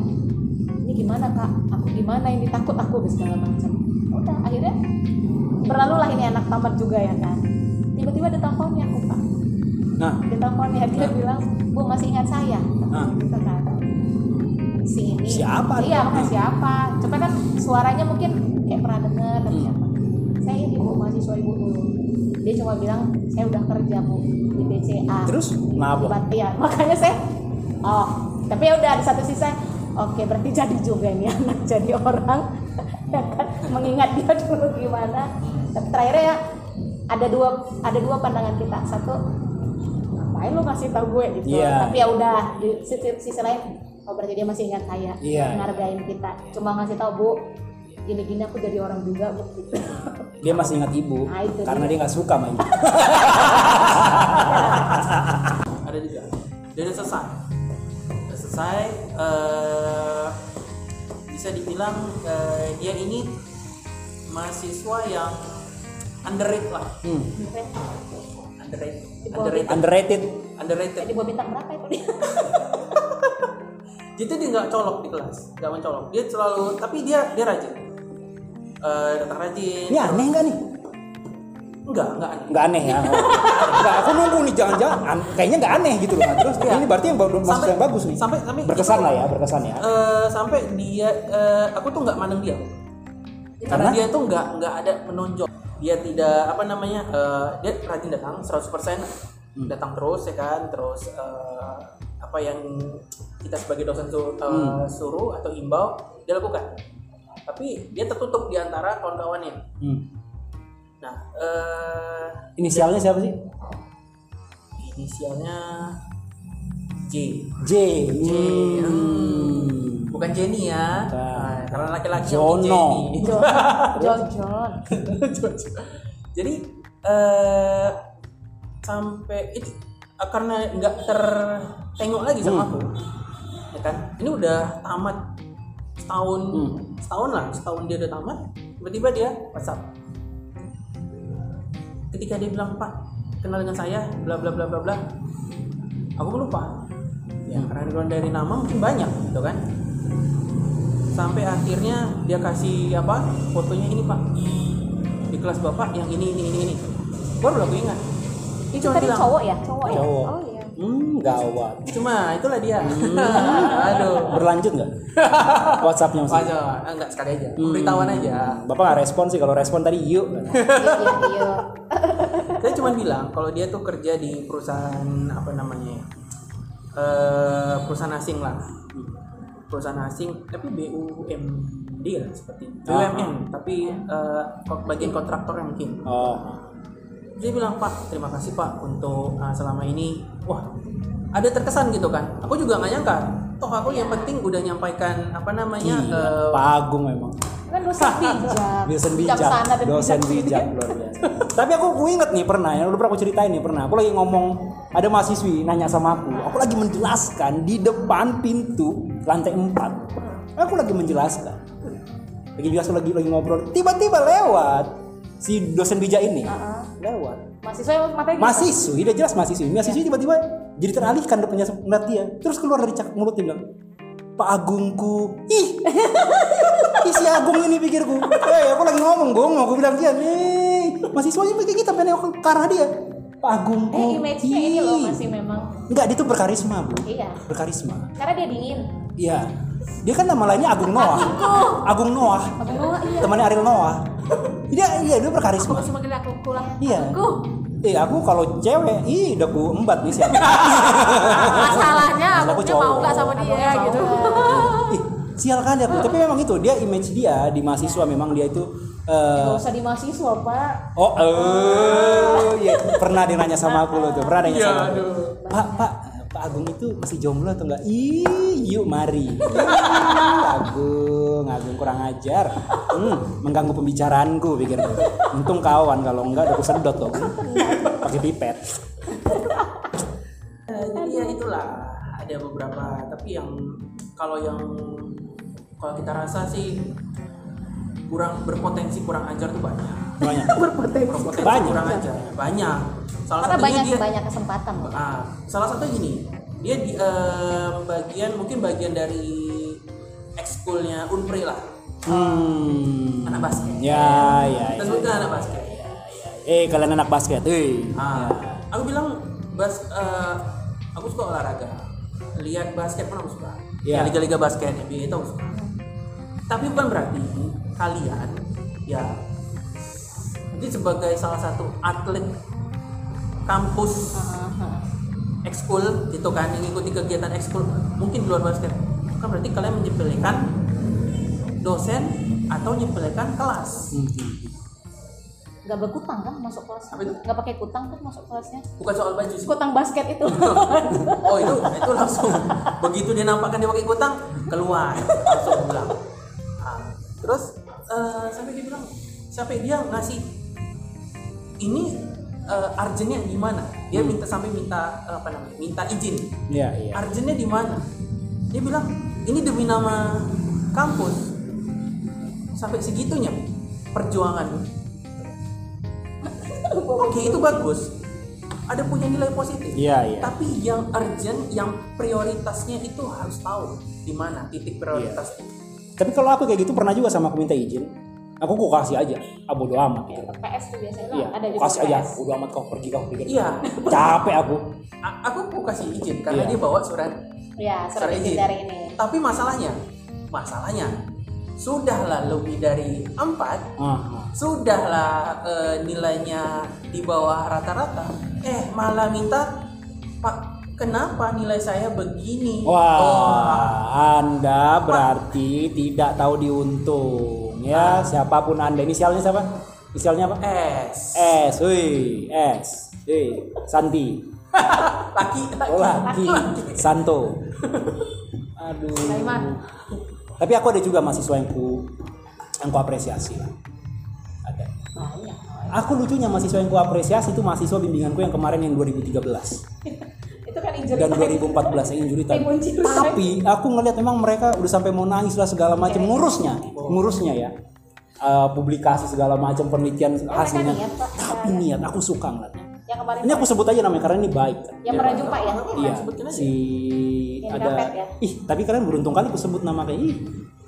[SPEAKER 3] ini gimana kak? Aku gimana ini? Takut aku segala macam udah akhirnya berlalu lah ini anak tamat juga ya kan? Tiba-tiba ada teleponnya aku pak.
[SPEAKER 1] Nah.
[SPEAKER 3] Di teleponnya dia bilang bu masih ingat saya.
[SPEAKER 1] Ah.
[SPEAKER 3] gitu kan. Si ini.
[SPEAKER 1] Siapa?
[SPEAKER 3] iya makanya siapa. Coba kan suaranya mungkin kayak pernah dengar tapi
[SPEAKER 1] Hmm.
[SPEAKER 3] siapa saya ini bu mahasiswa ibu dulu dia cuma bilang saya udah kerja bu di BCA.
[SPEAKER 1] Terus?
[SPEAKER 3] Bat- iya makanya saya oh tapi ya udah di satu sisi saya, oke berarti jadi juga ini anak jadi orang ya kan mengingat dia dulu gimana tapi terakhirnya ya ada dua ada dua pandangan kita satu ngapain lu kasih tau gue gitu
[SPEAKER 1] Iya.
[SPEAKER 3] tapi ya udah di sisi, sisi lain oh berarti dia masih ingat saya
[SPEAKER 1] Iya.
[SPEAKER 3] ngargain kita cuma ngasih tahu bu gini-gini aku jadi orang juga bu gitu.
[SPEAKER 1] dia masih ingat ibu
[SPEAKER 3] Nah, itu
[SPEAKER 1] karena
[SPEAKER 3] dia.
[SPEAKER 1] nggak suka sama ibu
[SPEAKER 2] ada juga dan udah selesai selesai eh, bisa dibilang eh, dia ini mahasiswa yang underrated lah.
[SPEAKER 1] Hmm.
[SPEAKER 2] underrated.
[SPEAKER 3] Di bawah
[SPEAKER 2] underrated.
[SPEAKER 1] underrated.
[SPEAKER 2] Underrated.
[SPEAKER 3] Jadi buat bintang berapa itu? Dia
[SPEAKER 2] jadi dia nggak colok di kelas nggak mencolok. Dia selalu tapi dia dia rajin. Eh, datang rajin
[SPEAKER 1] ini aneh nggak nih
[SPEAKER 2] enggak enggak aneh.
[SPEAKER 1] Nggak aneh ya? Nggak aku nunggu nih jangan-jangan an- kayaknya nggak aneh gitu loh terus
[SPEAKER 2] Iya.
[SPEAKER 1] ini berarti yang baru masuk yang bagus nih.
[SPEAKER 2] sampai sampai
[SPEAKER 1] berkesan
[SPEAKER 2] itu,
[SPEAKER 1] lah ya berkesan ya.
[SPEAKER 2] Eh, sampai dia eh, aku tuh nggak mandang dia. Karena
[SPEAKER 1] Karena?
[SPEAKER 2] dia tuh nggak nggak ada menonjol. Dia tidak apa namanya eh, dia rajin datang 100%
[SPEAKER 1] Hmm.
[SPEAKER 2] datang terus ya kan? Terus eh, apa yang kita sebagai dosen su- eh,
[SPEAKER 1] Hmm.
[SPEAKER 2] suruh atau imbau dia lakukan. Tapi dia tertutup di antara kawan-kawannya.
[SPEAKER 1] Hmm.
[SPEAKER 2] Nah eh,
[SPEAKER 1] inisialnya siapa sih?
[SPEAKER 2] Inisialnya J.
[SPEAKER 1] J.
[SPEAKER 2] J
[SPEAKER 1] Hmm.
[SPEAKER 2] hmm. bukan Jenny ya. Nah, karena laki-laki
[SPEAKER 1] Jono.
[SPEAKER 2] Jenny.
[SPEAKER 3] John John. John
[SPEAKER 2] jadi eh sampai itu eh, karena nggak tertengok lagi sama aku ya kan? Ini udah tamat setahun setahun lah setahun dia udah tamat tiba-tiba dia WhatsApp ketika dia bilang pak kenal dengan saya bla bla bla bla bla. Aku lupa. Ya karena dari nama mungkin banyak gitu kan. Sampai akhirnya dia kasih apa fotonya ini pak di kelas bapak yang ini ini ini ini. Baru aku ingat.
[SPEAKER 3] Itu
[SPEAKER 2] cuma
[SPEAKER 3] tadi
[SPEAKER 2] bilang
[SPEAKER 3] cowok ya? Cowok. Ya
[SPEAKER 1] Cowok.
[SPEAKER 3] oh iya
[SPEAKER 1] hmm gawat.
[SPEAKER 2] Cuma itulah dia. Aduh.
[SPEAKER 1] Berlanjut nggak? WhatsAppnya maksudnya?
[SPEAKER 2] Coba. enggak sekali aja. Pemberitahuan aja.
[SPEAKER 1] Bapak nggak respon sih kalau respon tadi yuk.
[SPEAKER 3] Iya iya iya.
[SPEAKER 2] Saya cuma bilang kalau dia tuh kerja di perusahaan apa namanya ya, eh, perusahaan asing lah. Perusahaan asing tapi BUMD lah seperti itu. BUMN tapi eh, kok- bagian kontraktor mungkin.
[SPEAKER 1] Oh
[SPEAKER 2] dia bilang pak terima kasih pak untuk uh, selama ini. Wah ada terkesan gitu kan. Aku juga nggak nyangka. Toh aku yang penting udah nyampaikan apa namanya
[SPEAKER 1] iya
[SPEAKER 2] eh,
[SPEAKER 1] Pak Agung memang.
[SPEAKER 3] Kan dosen bijak.
[SPEAKER 1] Dosen bijak
[SPEAKER 3] dan
[SPEAKER 1] dosen
[SPEAKER 3] bijak.
[SPEAKER 1] bijak luar biasa. Tapi aku, aku inget nih pernah yang udah pernah aku ceritain nih pernah. Aku lagi ngomong ada mahasiswi nanya sama aku. Aku lagi menjelaskan di depan pintu lantai 4 aku lagi menjelaskan. Lagi biasa lagi lagi ngobrol. Tiba-tiba lewat si dosen bijak ini lewat.
[SPEAKER 3] Mahasiswa yang matanya
[SPEAKER 1] mahasiswi dia jelas mahasiswi. Mahasiswi tiba-tiba jadi teralihkan depannya ngeliat dia. Terus keluar dari cak mulut dia bilang Pak Agungku. Ih! Ih si Agung ini pikirku. Eh aku lagi ngomong gong. Aku bilang dia nih. Mahasiswanya kayak kita pengen ke arah dia Pak Agungku
[SPEAKER 3] eh image-nya ini loh
[SPEAKER 1] ih.
[SPEAKER 3] masih memang.
[SPEAKER 1] Enggak dia tuh berkarisma bu.
[SPEAKER 3] Iya.
[SPEAKER 1] Berkarisma.
[SPEAKER 3] Karena dia dingin.
[SPEAKER 1] Iya. Dia kan nama lainnya Agung Noah. Agung Noah.
[SPEAKER 3] Abang Noah iya.
[SPEAKER 1] Temannya Ariel Noah. Dia iya dia
[SPEAKER 4] aku
[SPEAKER 1] berkarisma
[SPEAKER 4] masih manggil aku aku lah.
[SPEAKER 1] Iya.
[SPEAKER 4] aku.
[SPEAKER 1] Eh aku kalau cewek, ih udah ku embat nih siapa?
[SPEAKER 4] masalahnya
[SPEAKER 1] Masalah aku
[SPEAKER 4] aku mau nggak sama dia gitu
[SPEAKER 1] sial kali aku. Tapi memang itu dia image dia di mahasiswa memang dia itu
[SPEAKER 3] Gak usah di mahasiswa pak
[SPEAKER 1] oh eh ya pernah dia nanya sama aku loh tuh. Pernah nanya sama aku. Pak, Pak, Pak Agung itu masih jomblo atau enggak? Ih, yuk mari. Agung, Agung kurang ajar. Hmm, mengganggu pembicaraanku pikirku. Untung kawan kalau enggak udah aku sedot loh. Pakai pipet.
[SPEAKER 2] Eh, jadi ya itulah ada beberapa tapi yang kalau yang kalau kita rasa sih kurang berpotensi kurang ajar tuh banyak
[SPEAKER 1] Banyak.
[SPEAKER 2] berpotensi
[SPEAKER 1] Banyak.
[SPEAKER 2] kurang ajar banyak salah
[SPEAKER 3] karena banyak
[SPEAKER 2] dia
[SPEAKER 3] banyak kesempatan
[SPEAKER 2] ah, salah satu gini dia di em, bagian mungkin bagian dari ekskulnya unpri lah
[SPEAKER 1] Hmm.
[SPEAKER 2] anak basket
[SPEAKER 1] Ya, ya,
[SPEAKER 2] kita
[SPEAKER 1] ya.
[SPEAKER 2] sebutkan anak basket
[SPEAKER 1] Eh, kalian anak basket. Eh.
[SPEAKER 2] Ah, aku bilang bas, eh, aku suka olahraga. Lihat basket pun aku suka. Ya. Liga-liga basket NBA itu aku suka. Tapi bukan berarti kalian ya jadi sebagai salah satu atlet kampus ekskul gitu kan yang ikuti kegiatan ekskul mungkin di luar basket bukan berarti kalian menyepelekan dosen atau menyepelekan kelas.
[SPEAKER 3] Nggak berkutang kan masuk kelas?
[SPEAKER 2] Apa itu?
[SPEAKER 3] nggak pakai kutang kan masuk kelasnya?
[SPEAKER 2] Bukan soal baju sih.
[SPEAKER 3] Kutang basket itu.
[SPEAKER 2] Oh itu itu langsung. Begitu dia nampakkan dia pakai kutang keluar. Langsung pulang terus eh, sampai dia bilang sampai dia ngasih ini eh, arjennya di mana? Dia minta sampai minta eh, apa namanya minta izin.
[SPEAKER 1] Iya, iya.
[SPEAKER 2] arjennya di mana? Dia bilang ini demi nama kampus. Sampai segitunya perjuangan. Oke itu bagus. Ada punya nilai positif.
[SPEAKER 1] Iya, iya.
[SPEAKER 2] tapi yang urgent yang prioritasnya itu harus tahu di mana titik prioritasnya
[SPEAKER 1] Tapi kalau aku kayak gitu pernah juga sama aku minta izin. Aku kok kasih aja, ah bodo amat
[SPEAKER 3] Ya,
[SPEAKER 1] gitu.
[SPEAKER 3] PS tuh biasanya
[SPEAKER 1] Iya,
[SPEAKER 3] ada
[SPEAKER 1] aku
[SPEAKER 3] juga
[SPEAKER 1] kasih aja,
[SPEAKER 3] PS.
[SPEAKER 1] bodo amat kau pergi kau pergi.
[SPEAKER 2] Iya.
[SPEAKER 1] Capek aku.
[SPEAKER 2] A- aku mau kasih izin karena
[SPEAKER 1] Iya.
[SPEAKER 2] dia bawa surat
[SPEAKER 3] Ya, surat
[SPEAKER 2] Surat
[SPEAKER 3] izin dari ini.
[SPEAKER 2] tapi masalahnya masalahnya sudahlah lebih dari empat
[SPEAKER 1] ah.
[SPEAKER 2] sudahlah eh, nilainya di bawah rata-rata eh malah minta pak kenapa nilai saya begini Oh,
[SPEAKER 1] Wah, Anda berarti tidak tahu diuntung ya. Siapa pun Anda, inisialnya siapa? Inisialnya apa?
[SPEAKER 2] S
[SPEAKER 1] S, wih, S, wih, Santi,
[SPEAKER 2] laki laki
[SPEAKER 1] oh, laki, Santo. Aduh.
[SPEAKER 4] Sulaiman.
[SPEAKER 1] Tapi aku ada juga mahasiswa yang ku yang ku apresiasi lah. Ada. Aku lucunya mahasiswa yang ku apresiasi itu mahasiswa bimbinganku yang kemarin yang 2013
[SPEAKER 3] Itu kan injury
[SPEAKER 1] dan
[SPEAKER 3] time.
[SPEAKER 1] 2014 yang injury time. Tapi aku ngelihat memang mereka udah sampai mau nangis lah segala macam ngurusnya, ngurusnya ya. Eh, publikasi segala macam penelitian
[SPEAKER 3] mereka
[SPEAKER 1] hasilnya.
[SPEAKER 3] niat, Pak.
[SPEAKER 1] Tapi niat aku suka ngeliatnya.
[SPEAKER 3] Yang kemarin
[SPEAKER 1] Ini aku sebut aja namanya karena ini baik kan.
[SPEAKER 3] yang pernah jumpa ya.
[SPEAKER 1] Iya,
[SPEAKER 2] sebutin aja.
[SPEAKER 1] si ada
[SPEAKER 3] ya?
[SPEAKER 1] ih tapi kalian beruntung kali aku sebut nama kayak ih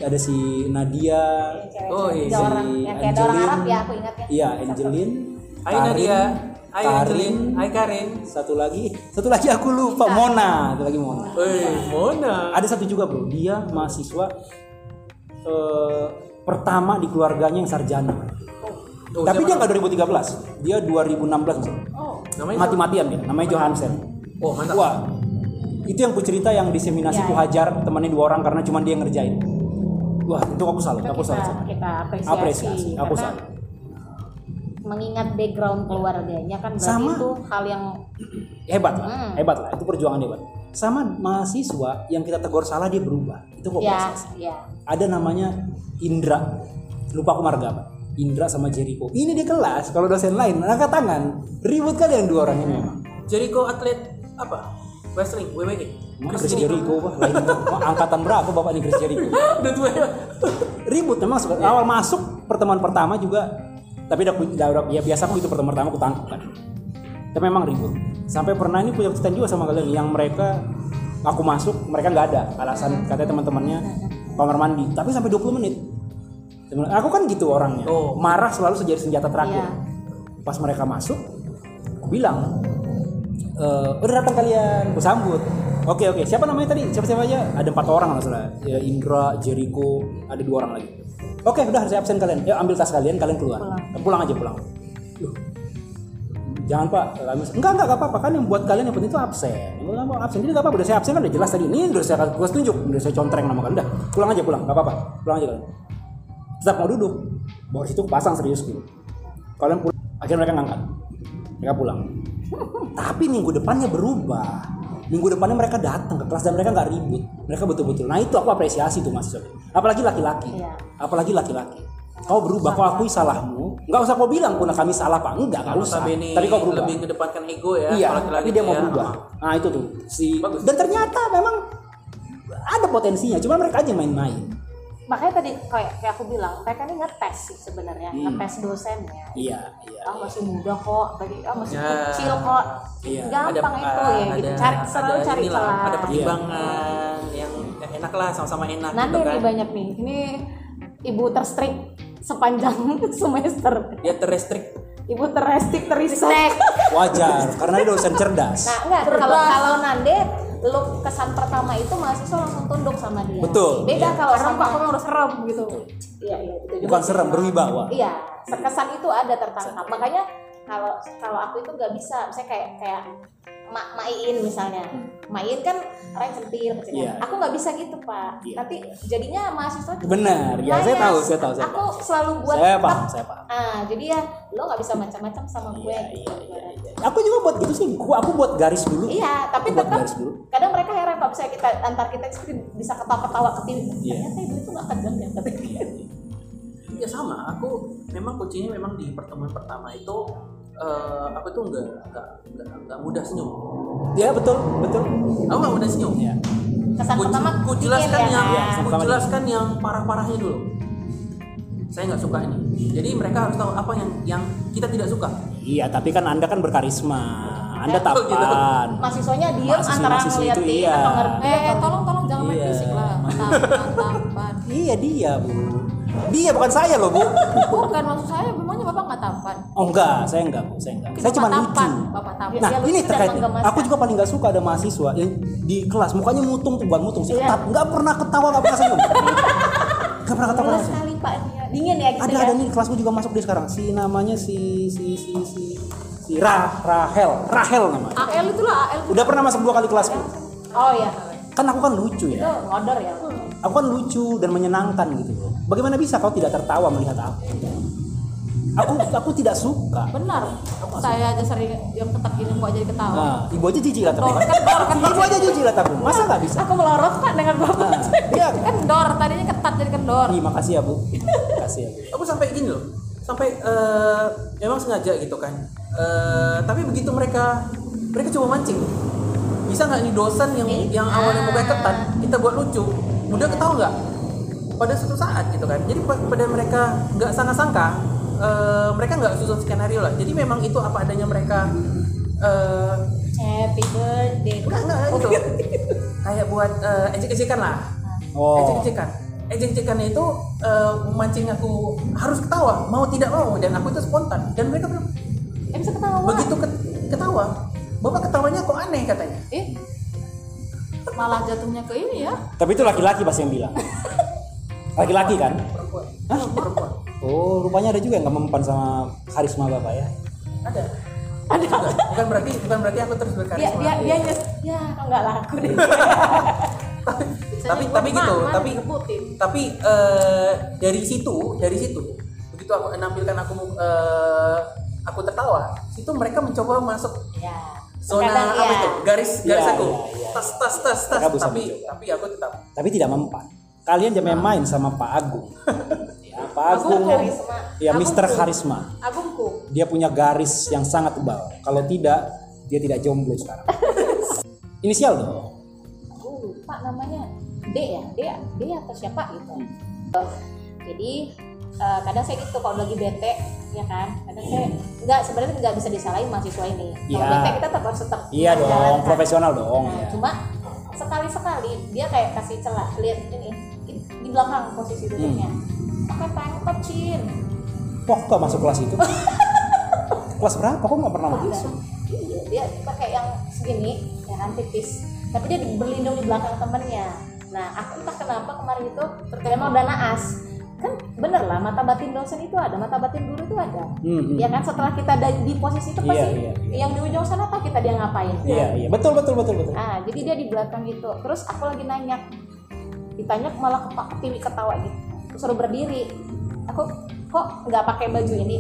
[SPEAKER 1] ada si Nadia.
[SPEAKER 2] Oh, iya.
[SPEAKER 1] Si
[SPEAKER 3] orang yang kayak ada orang
[SPEAKER 1] Angelin.
[SPEAKER 3] Arab ya aku ingatnya.
[SPEAKER 1] iya Angelin
[SPEAKER 2] Hai Nadia Hai
[SPEAKER 1] Karin,
[SPEAKER 2] Hai Karin.
[SPEAKER 1] Satu lagi. Satu lagi aku lupa. Mona. Satu lagi Mona.
[SPEAKER 2] Woi Mona.
[SPEAKER 1] Ada satu juga bro. Dia mahasiswa eh, pertama di keluarganya yang sarjana.
[SPEAKER 2] Oh,
[SPEAKER 1] tapi
[SPEAKER 2] siapa?
[SPEAKER 1] dia nggak 2013 dia 2016 misalnya
[SPEAKER 3] Oh,
[SPEAKER 2] namanya
[SPEAKER 1] mati-matian dia. Namanya Johansen?
[SPEAKER 2] Oh mantap.
[SPEAKER 1] Wah, itu yang ku cerita yang diseminasi
[SPEAKER 3] Ya,
[SPEAKER 1] ku
[SPEAKER 3] ya.
[SPEAKER 1] hajar temannya dua orang karena cuma dia yang ngerjain. Wah, itu aku salut,
[SPEAKER 3] itu
[SPEAKER 1] aku
[SPEAKER 3] kita,
[SPEAKER 1] salut.
[SPEAKER 3] kita apresiasi,
[SPEAKER 1] Apresiasi, aku salut.
[SPEAKER 3] Mengingat background keluarganya kan berarti
[SPEAKER 1] Sama.
[SPEAKER 3] itu hal yang
[SPEAKER 1] Hebat lah,
[SPEAKER 3] Hmm.
[SPEAKER 1] hebat lah. Itu perjuangan hebat. Sama mahasiswa yang kita tegur salah dia berubah. Itu kok
[SPEAKER 3] ya ya
[SPEAKER 1] Ada namanya Indra. Lupa aku marga apa. Indra sama Jericho. Ini di kelas, kalau dosen lain angkat tangan. Ribut kali yang dua orang ini memang.
[SPEAKER 2] Jericho atlet apa wrestling WWE
[SPEAKER 1] Chris Jericho, Pak. Lain. Angkatan berapa Bapak nih Chris Jericho?
[SPEAKER 2] udah tua ya
[SPEAKER 1] ribut memang suka- awal masuk pertemuan pertama juga tapi udah, udah, udah- ya biasa aku gitu pertemuan pertama aku tangkap kan. Tapi memang ribut. Sampai pernah ini punya cerita juga sama kalian yang mereka aku masuk mereka nggak ada alasan katanya teman-temannya kamar mandi. Tapi sampai 20 menit. Temen- aku kan gitu orangnya.
[SPEAKER 2] Oh.
[SPEAKER 1] marah selalu sejadi senjata terakhir.
[SPEAKER 3] Iya.
[SPEAKER 1] pas mereka masuk aku bilang "Eh, udah datang kalian. Aku sambut. Oke oke. Siapa namanya tadi? Siapa siapa aja. Ada empat orang salah. Ya, Indra Jericho ada dua orang lagi oke udah saya absen kalian. Ya ambil tas kalian kalian keluar. Pulang, aja pulang. Jangan pak. Kami enggak enggak apa-apa. Kan yang buat kalian yang penting itu absen. Yang penting apa absen. Jadi enggak apa-apa. Udah saya absen kan? Udah jelas tadi. Ini udah saya gua tunjuk. Udah saya contreng nama kalian. Udah pulang aja pulang. Enggak apa-apa. Pulang aja kalian. Tetap mau duduk. Bawa situ pasang serius dulu kalian pulang. Akhirnya mereka ngangkat. Mereka pulang. Tapi minggu depannya berubah minggu depannya mereka datang ke kelas dan mereka nggak ribut. Mereka betul-betul nah itu aku apresiasi tuh mahasiswa apalagi laki-laki.
[SPEAKER 3] Iya.
[SPEAKER 1] apalagi laki-laki. Kau berubah kau akui salahmu. Nggak usah kau bilang pun kami salah pak enggak nggak usah. tapi kau berubah.
[SPEAKER 2] Lebih kedepankan ego ya
[SPEAKER 1] iya tapi dia mau
[SPEAKER 2] ya.
[SPEAKER 1] berubah. Nah itu tuh. Si
[SPEAKER 2] Bagus.
[SPEAKER 1] dan ternyata memang ada potensinya cuma mereka aja main-main
[SPEAKER 3] makanya tadi kayak kayak aku bilang mereka ini ngetes sih sebenarnya
[SPEAKER 1] Hmm.
[SPEAKER 3] ngetes dosennya.
[SPEAKER 1] Iya iya
[SPEAKER 3] ah masih muda kok tadi ah masih
[SPEAKER 2] Ya.
[SPEAKER 3] kecil kok.
[SPEAKER 1] Iya.
[SPEAKER 3] gampang itu
[SPEAKER 2] ah,
[SPEAKER 3] ya gitu. cari selalu
[SPEAKER 2] ada
[SPEAKER 3] cari celah.
[SPEAKER 2] ada pertimbangan yang enak lah sama-sama enak
[SPEAKER 3] nanti
[SPEAKER 2] gitu kan.
[SPEAKER 3] nih banyak nih. Ini ibu terstrik sepanjang semester.
[SPEAKER 2] Dia terrestrik
[SPEAKER 3] ibu terrestrik terisak
[SPEAKER 1] wajar karena dia dosen cerdas.
[SPEAKER 3] Nah enggak kalau kalau nande lu kesan pertama itu mahasiswa langsung tunduk sama dia.
[SPEAKER 1] Betul,
[SPEAKER 3] beda
[SPEAKER 1] iya.
[SPEAKER 3] kalau
[SPEAKER 4] serem
[SPEAKER 3] sama
[SPEAKER 4] kok kamu harus serem gitu.
[SPEAKER 3] Iya iya itu juga
[SPEAKER 1] bukan serem berwibawa.
[SPEAKER 3] Iya kesan itu ada tertangkap. Makanya kalau kalau aku itu nggak bisa. Saya kayak kayak mak main misalnya main kan orang centil kecil
[SPEAKER 1] Iya.
[SPEAKER 3] aku nggak bisa gitu pak
[SPEAKER 1] Iya.
[SPEAKER 3] tapi jadinya mahasiswa
[SPEAKER 1] benar ya saya tahu saya tahu saya
[SPEAKER 3] aku
[SPEAKER 1] tahu
[SPEAKER 3] selalu buat
[SPEAKER 1] saya
[SPEAKER 3] tetap-
[SPEAKER 1] paham saya paham
[SPEAKER 3] ah jadi ya lo nggak bisa macam-macam sama gue
[SPEAKER 1] Iya,
[SPEAKER 3] gitu.
[SPEAKER 1] iya, iya, iya. Aku juga buat gitu sih. Gua aku buat garis dulu.
[SPEAKER 3] Iya, tapi
[SPEAKER 1] Aku buat
[SPEAKER 3] tetap
[SPEAKER 1] garis dulu.
[SPEAKER 3] kadang mereka heran kalau misalnya kita antar kita seperti bisa ketawa-ketawa ke tim.
[SPEAKER 1] Iya.
[SPEAKER 3] Ternyata ibu itu nggak kejam ya. Tapi
[SPEAKER 2] ya sama aku memang kuncinya memang di pertemuan pertama itu eh, aku tuh nggak nggak nggak mudah senyum
[SPEAKER 1] Ya betul, betul.
[SPEAKER 2] aku nggak mudah senyum
[SPEAKER 1] Ya.
[SPEAKER 3] kesan
[SPEAKER 2] ku,
[SPEAKER 3] pertama
[SPEAKER 2] ku jelaskan
[SPEAKER 3] ya,
[SPEAKER 2] yang
[SPEAKER 3] kan?
[SPEAKER 2] ku jelaskan yang parah-parahnya dulu saya nggak suka ini jadi mereka harus tahu apa yang yang kita tidak suka
[SPEAKER 1] Iya, tapi kan Anda kan berkarisma. Anda
[SPEAKER 2] Oh, gitu.
[SPEAKER 1] tampan.
[SPEAKER 3] mahasiswanya diem
[SPEAKER 1] Mahasiswa-
[SPEAKER 3] antara
[SPEAKER 1] mahasiswa itu
[SPEAKER 3] ngeliatin
[SPEAKER 1] iya.
[SPEAKER 3] atau ngerti
[SPEAKER 4] eh tolong tolong jangan main
[SPEAKER 1] Iya.
[SPEAKER 4] fisik lah tampan tampan
[SPEAKER 1] Iya dia, Bu. Dia bukan saya loh, Bu.
[SPEAKER 4] Bukan maksud saya, memangnya bapak nggak tampan?
[SPEAKER 1] Oh enggak, saya enggak, Bu. Saya enggak.
[SPEAKER 4] Mungkin
[SPEAKER 1] Saya cuma
[SPEAKER 4] tampan,
[SPEAKER 1] lucu.
[SPEAKER 4] bapak tampan.
[SPEAKER 1] Nah,
[SPEAKER 3] Dia
[SPEAKER 1] ini terkait aku juga paling gak suka ada mahasiswa yang di kelas mukanya mutung tuh bukan mutung sih,
[SPEAKER 3] Iya.
[SPEAKER 1] ketat, nggak pernah ketawa, nggak pernah senyum. Nggak pernah ketawa
[SPEAKER 3] sekali pak. Dingin ya gitu
[SPEAKER 1] Ada
[SPEAKER 3] ya.
[SPEAKER 1] ada nih kelasku juga masuk dia sekarang. Si namanya si si si si si Ra, Rahel, Rahel namanya.
[SPEAKER 4] AL itulah AL.
[SPEAKER 1] Udah pernah masuk dua kali kelasku.
[SPEAKER 3] Oh iya.
[SPEAKER 1] Kan aku kan lucu
[SPEAKER 3] Itu
[SPEAKER 1] ya.
[SPEAKER 3] ngodor ya.
[SPEAKER 1] Aku kan lucu dan menyenangkan gitu loh. Bagaimana bisa kau tidak tertawa melihat aku? Aku aku tidak suka.
[SPEAKER 4] Benar. Saya aja sering yang ketat gini kok jadi ketawa.
[SPEAKER 1] Nah, ibu aja jijik lah tapi.
[SPEAKER 4] kan kan
[SPEAKER 1] Ibu aja jijik lah tapi. Masa nggak bisa?
[SPEAKER 3] Aku melorot pak dengan bapak.
[SPEAKER 1] Nah, iya.
[SPEAKER 4] Kendor tadinya ketat jadi kendor.
[SPEAKER 1] Ih, makasih ya bu. Makasih ya bu.
[SPEAKER 2] aku sampai gini loh sampai eh, memang sengaja gitu kan Eh, tapi begitu mereka mereka coba mancing bisa nggak nih dosen yang yang awalnya mukanya ketat kita buat lucu udah ketawa nggak pada suatu saat gitu kan jadi pa- pada mereka nggak sangka-sangka eh, mereka nggak susun skenario lah jadi memang itu apa adanya mereka eh,
[SPEAKER 3] Happy birthday.
[SPEAKER 2] enggak enggak itu kayak buat eh, ejek-ejekan lah
[SPEAKER 1] Oh.
[SPEAKER 2] ejek-ejekan ejek-ejekannya itu eh, memancing aku harus ketawa mau tidak mau dan aku itu spontan dan mereka bilang
[SPEAKER 3] Eh bisa ketawa.
[SPEAKER 2] begitu ket- ketawa bapak ketawanya kok aneh katanya
[SPEAKER 4] Eh, malah jatuhnya ke ini ya.
[SPEAKER 1] Tapi itu laki-laki pasti yang bilang. Laki-laki kan?
[SPEAKER 2] perempuan
[SPEAKER 1] Hah?
[SPEAKER 2] perempuan
[SPEAKER 1] Oh, rupanya ada juga yang nggak mempan sama karisma bapak ya.
[SPEAKER 2] ada ada juga bukan berarti bukan berarti aku terus
[SPEAKER 3] Dia
[SPEAKER 2] berkarisma
[SPEAKER 3] dia dia nyes. Ya nggak laku deh.
[SPEAKER 2] tapi tapi gitu tapi tapi eh, dari situ dari situ begitu aku menampilkan aku eh, aku tertawa situ mereka mencoba masuk
[SPEAKER 3] ya.
[SPEAKER 2] zona
[SPEAKER 3] Kadang
[SPEAKER 2] apa
[SPEAKER 3] iya.
[SPEAKER 2] itu garis garis
[SPEAKER 1] Iya,
[SPEAKER 2] aku
[SPEAKER 1] iya, iya.
[SPEAKER 2] tas tas tas tas tapi tapi aku tetap
[SPEAKER 1] Tapi tidak mempan. Kalian jangan main sama Pak Agung. ya, Pak Agung.
[SPEAKER 3] Karisma.
[SPEAKER 1] Ya, Mister Karisma.
[SPEAKER 4] Agungku.
[SPEAKER 1] Dia punya garis yang sangat tebal. Kalau tidak, dia tidak jomblo sekarang. Inisial dong.
[SPEAKER 3] Aku lupa namanya. D ya, D, D atau siapa gitu. Jadi eh, kadang saya gitu kalau lagi bete ya kan kadang saya nggak sebenarnya nggak bisa disalahin mahasiswa ini kalau
[SPEAKER 1] Iya.
[SPEAKER 3] bete kita tetap harus tetap
[SPEAKER 1] Iya dong,
[SPEAKER 3] menjalankan.
[SPEAKER 1] profesional dong.
[SPEAKER 3] Nah,
[SPEAKER 1] ya.
[SPEAKER 3] cuma sekali sekali dia kayak kasih celah lihat ini belakang posisi duduknya pakai tank top cin
[SPEAKER 1] Kok nggak masuk kelas itu? kelas berapa? Kok nggak pernah masuk?
[SPEAKER 3] Iya dia pakai yang segini ya kan tipis tapi dia di- berlindung di belakang temennya nah aku entah kenapa kemarin itu memang udah naas kan bener lah mata batin dosen itu ada mata batin guru itu ada
[SPEAKER 1] Hmm, hmm.
[SPEAKER 3] ya kan setelah kita ada di posisi itu
[SPEAKER 1] Iya,
[SPEAKER 3] pasti
[SPEAKER 1] iya, iya.
[SPEAKER 3] yang di ujung sana tahu kita dia ngapain
[SPEAKER 1] Iya, iya. Betul, betul, betul, betul.
[SPEAKER 3] Ah, jadi dia di belakang gitu. Terus aku lagi nanya, ditanya malah kepak ketiwi ketawa gitu. Terus suruh berdiri. Aku kok nggak pakai baju ini?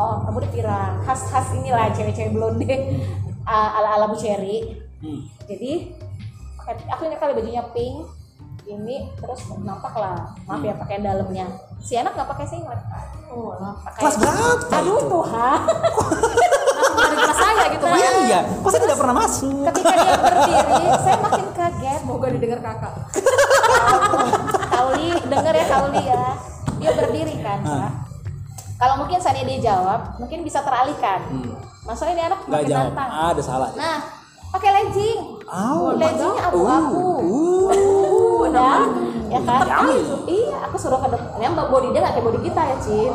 [SPEAKER 3] Oh, kamu dikira khas-khas inilah cewek-cewek blonde ah, ala-ala Bu Cherry.
[SPEAKER 1] Hmm.
[SPEAKER 3] Jadi aku ini kali bajunya pink ini terus nampak lah maaf ya pakai dalamnya si anak nggak pakai singlet
[SPEAKER 4] Oh,
[SPEAKER 3] pakai
[SPEAKER 1] Kelas berapa
[SPEAKER 3] aduh
[SPEAKER 1] itu?
[SPEAKER 3] Tuhan
[SPEAKER 4] Langsung dari kelas saya gitu, Pak.
[SPEAKER 1] Iya, iya. Kok saya tidak pernah masuk?
[SPEAKER 3] ketika dia berdiri saya makin kaget
[SPEAKER 4] Semoga didengar kakak.
[SPEAKER 3] Kauli denger ya Kauli ya dia berdiri kan
[SPEAKER 1] Ah.
[SPEAKER 3] Pak. kalau mungkin saya dia jawab mungkin bisa teralihkan
[SPEAKER 1] Hmm.
[SPEAKER 3] maksudnya ini anak
[SPEAKER 1] Nggak
[SPEAKER 3] makin
[SPEAKER 1] jawab.
[SPEAKER 3] nantang
[SPEAKER 1] Ada salah.
[SPEAKER 3] nah pakai legging
[SPEAKER 1] Oh,
[SPEAKER 3] leggingnya abu-abu
[SPEAKER 1] Uh,
[SPEAKER 3] dan ya kan iya aku suruh ke depan yang body dia nggak kayak body kita ya Cin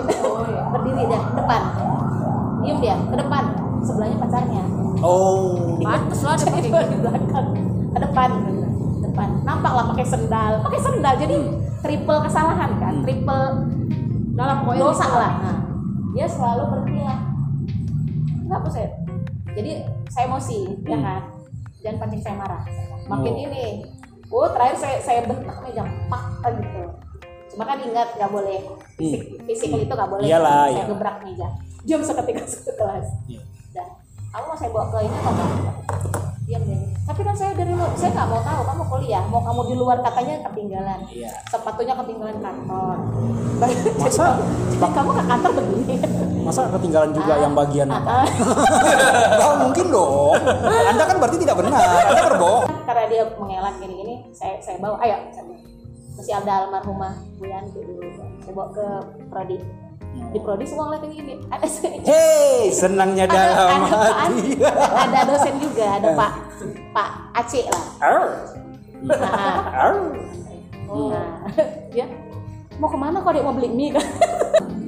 [SPEAKER 3] berdiri deh depan diem dia ke depan sebelahnya pacarnya.
[SPEAKER 1] Oh.
[SPEAKER 4] Pantes lah
[SPEAKER 3] jadi
[SPEAKER 4] pakai
[SPEAKER 3] di belakang. Ke depan depan. Nampak lah pakai sendal. Pakai sendal jadi triple kesalahan kan? Triple
[SPEAKER 4] dalam pokoknya
[SPEAKER 3] dosa lah. Nah, dia selalu berpihak. Nggak apa saya jadi saya emosi ya kan? Dan pancing saya marah. Makin
[SPEAKER 1] Oh.
[SPEAKER 3] ini oh terakhir saya saya bentak meja pak gitu. Cuma kan ingat nggak boleh. Fisik fisik itu nggak boleh.
[SPEAKER 1] Iyalah,
[SPEAKER 3] saya
[SPEAKER 1] iya.
[SPEAKER 3] gebrak meja. Jam seketika satu kelas
[SPEAKER 1] Iya.
[SPEAKER 3] Kamu mau saya bawa ke ini apa enggak? diam deh tapi kan saya dari luar saya nggak mau tahu kamu kuliah mau kamu di luar katanya ketinggalan
[SPEAKER 1] Iya.
[SPEAKER 3] sepatunya ketinggalan kantor
[SPEAKER 1] Masa?
[SPEAKER 3] jadi kamu ke kantor begini
[SPEAKER 1] Masa ketinggalan juga yang bagian
[SPEAKER 3] Ah,
[SPEAKER 1] apa?
[SPEAKER 3] ah.
[SPEAKER 1] Nggak mungkin dong. Anda kan berarti tidak benar. Anda berbohong.
[SPEAKER 3] karena dia mengelak gini-gini saya saya bawa ayo saya bawa. masih ada almarhumah Bu Yanti dulu saya bawa ke prodi di prodi semua ngeliatin ada
[SPEAKER 1] Hei, senangnya
[SPEAKER 3] ada,
[SPEAKER 1] dalam
[SPEAKER 3] ada,
[SPEAKER 1] hati.
[SPEAKER 3] ada dosen juga ada Pak Pak Aceh lah.
[SPEAKER 1] Arr,
[SPEAKER 3] nah,
[SPEAKER 1] arr.
[SPEAKER 3] nah, ya. Mau ke mana kok dia mau beli mie? Kan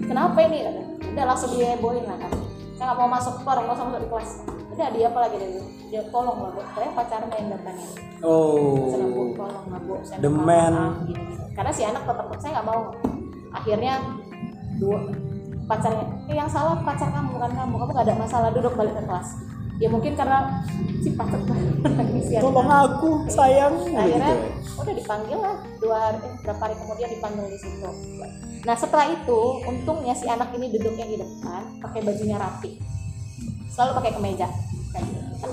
[SPEAKER 3] kenapa ini? Udah langsung dihebohin lah. Kan saya nggak mau masuk kelas nggak usah masuk di kelas. Udah dia apa lagi dia dia tolong lah bu. Saya pacarnya yang datangnya
[SPEAKER 1] Oh.
[SPEAKER 3] saya bu tolong lah bu. Saya
[SPEAKER 1] The man.
[SPEAKER 3] gini. karena si anak tetap saya nggak mau. Akhirnya dua pacarnya eh, yang salah pacar kamu bukan kamu kamu gak ada masalah duduk balik ke kelas ya mungkin karena si pacar.
[SPEAKER 1] Tolong aku, sayang.
[SPEAKER 3] akhirnya
[SPEAKER 1] Gitu.
[SPEAKER 3] udah dipanggil lah dua hari eh, berapa hari kemudian dipanggil di situ nah setelah itu untungnya si anak ini duduknya di depan pakai bajunya rapi selalu pakai kemeja kan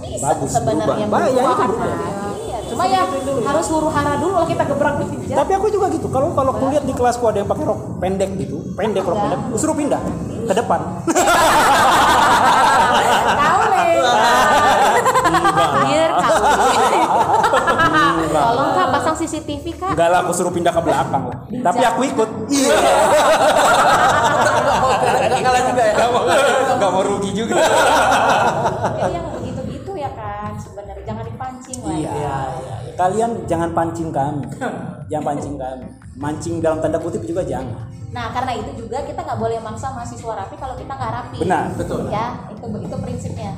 [SPEAKER 3] bisa
[SPEAKER 1] Bagus,
[SPEAKER 3] sebenarnya
[SPEAKER 1] berubah. Ba- ya, itu
[SPEAKER 3] berubah,
[SPEAKER 1] berubah.
[SPEAKER 3] kan? iya cuma ya harus huru hara dulu lah kita gebrak meja
[SPEAKER 1] Tapi aku juga gitu. Kalau kalau aku lihat di kelasku ada yang pakai rok pendek gitu, pendek rok pendek, suruh pindah ke depan.
[SPEAKER 3] tahu nih biar tolong kak pasang CCTV kak
[SPEAKER 1] Enggak lah, aku suruh pindah ke belakang lah. Tapi aku ikut. Iya.
[SPEAKER 2] Nggak kalah juga ya.
[SPEAKER 1] Gak mau rugi juga.
[SPEAKER 3] jadi yang begitu-gitu ya kan sebenarnya jangan dipancing lah
[SPEAKER 1] iya, iya. Kalian jangan pancing kami. Jangan pancing kami. Mancing dalam tanda kutip juga jangan.
[SPEAKER 3] Nah, karena itu juga kita nggak boleh maksa mahasiswa rapi kalau kita nggak rapi.
[SPEAKER 1] Benar.
[SPEAKER 2] Betul.
[SPEAKER 3] Ya, itu itu prinsipnya.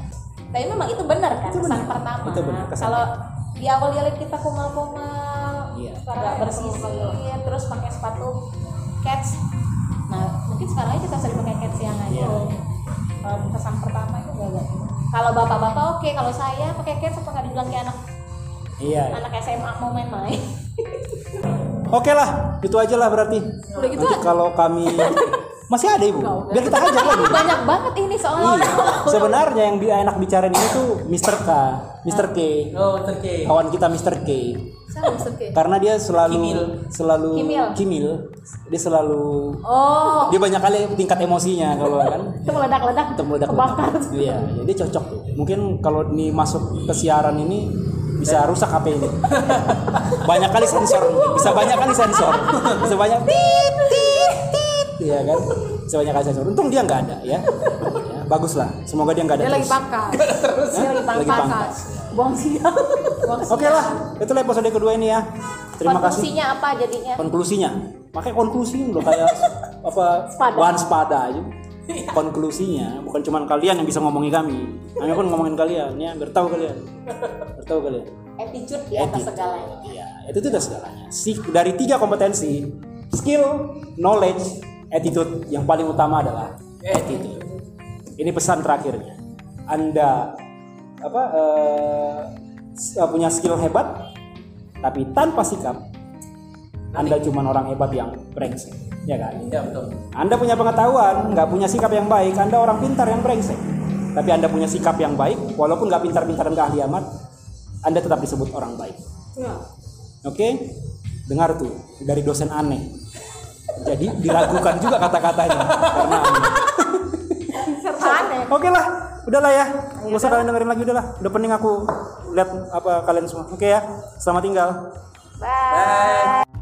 [SPEAKER 3] Tapi memang itu benar kan
[SPEAKER 1] Itu
[SPEAKER 3] kesan
[SPEAKER 1] benar.
[SPEAKER 3] pertama.
[SPEAKER 1] Itu benar, kesan
[SPEAKER 3] Kalau di awal lihat kita kumal-kumal,
[SPEAKER 1] Iya.
[SPEAKER 3] nggak bersisir, terus pakai sepatu cats. Nah, mungkin sekarang aja kita sering pakai cats yang aja.
[SPEAKER 1] Iya.
[SPEAKER 3] Kalau kesan pertama itu gak Kalau bapak-bapak oke, kalau saya pakai cats apa nggak dibilang kayak anak
[SPEAKER 1] Iya.
[SPEAKER 3] anak SMA mau main-main.
[SPEAKER 1] Oke lah, itu aja lah berarti.
[SPEAKER 4] Udah gitu
[SPEAKER 1] Nanti
[SPEAKER 4] aja?
[SPEAKER 1] kalau kami masih ada ibu, biar kita hajar lagi.
[SPEAKER 3] Banyak banget ini soalnya.
[SPEAKER 1] Iya. Sebenarnya yang bi- enak bicarain ini tuh Mr. K, Mr. K,
[SPEAKER 2] Oh, terke.
[SPEAKER 1] kawan kita Mr. K.
[SPEAKER 4] Mr. K?
[SPEAKER 1] Karena dia selalu
[SPEAKER 2] Kimil.
[SPEAKER 1] selalu
[SPEAKER 3] Kimil.
[SPEAKER 1] Dia selalu
[SPEAKER 4] Oh,
[SPEAKER 1] dia banyak kali tingkat emosinya kalau kan
[SPEAKER 3] itu meledak-ledak
[SPEAKER 1] itu meledak
[SPEAKER 3] kebakar.
[SPEAKER 1] Iya, ya, dia cocok tuh. Mungkin kalau ini masuk ke siaran ini bisa rusak HP ini. banyak kali sensor. Bisa banyak kali sensor. Bisa banyak tit tit tit ya kan. Bisa banyak kali sensor. Untung dia nggak ada ya. ya. Bagus lah. Semoga dia nggak ada
[SPEAKER 4] dia lagi
[SPEAKER 1] terus.
[SPEAKER 4] pangkas.
[SPEAKER 1] Hah?
[SPEAKER 3] lagi pangkas.
[SPEAKER 1] pangkas.
[SPEAKER 3] Buang sial.
[SPEAKER 1] Oke lah, itulah episode kedua ini ya. Terima kasih.
[SPEAKER 3] Konklusinya apa jadinya?
[SPEAKER 1] Konklusinya, pakai konklusi udah kayak apa
[SPEAKER 3] Spada.
[SPEAKER 1] bahan spada aja. Konklusinya bukan cuma kalian yang bisa ngomongin kami, kami pun ngomongin kalian ya, biar tahu kalian, biar tahu kalian.
[SPEAKER 3] Attitude di atas
[SPEAKER 1] Attitude.
[SPEAKER 3] segalanya.
[SPEAKER 1] Iya, itu tidak segalanya. Si, dari tiga kompetensi, skill, knowledge, attitude, yang paling utama adalah attitude. Ini pesan terakhirnya. Anda apa s- punya skill hebat, tapi tanpa sikap, Anda cuma orang hebat yang brengsek, ya kan?
[SPEAKER 2] Ya betul.
[SPEAKER 1] Anda punya pengetahuan, nggak punya sikap yang baik, Anda orang pintar yang brengsek. Tapi Anda punya sikap yang baik, walaupun nggak pintar-pintar dan nggak ahli amat, Anda tetap disebut orang baik.
[SPEAKER 4] Ya.
[SPEAKER 1] Oke? Dengar tuh dari dosen aneh. Jadi diragukan juga kata-katanya karena aneh.
[SPEAKER 3] Aneh.
[SPEAKER 1] Oke lah, udahlah ya. Gak usah kalian dengerin lagi udahlah. Udah pening aku lihat apa kalian semua. Oke ya. Selamat tinggal.
[SPEAKER 3] Bye.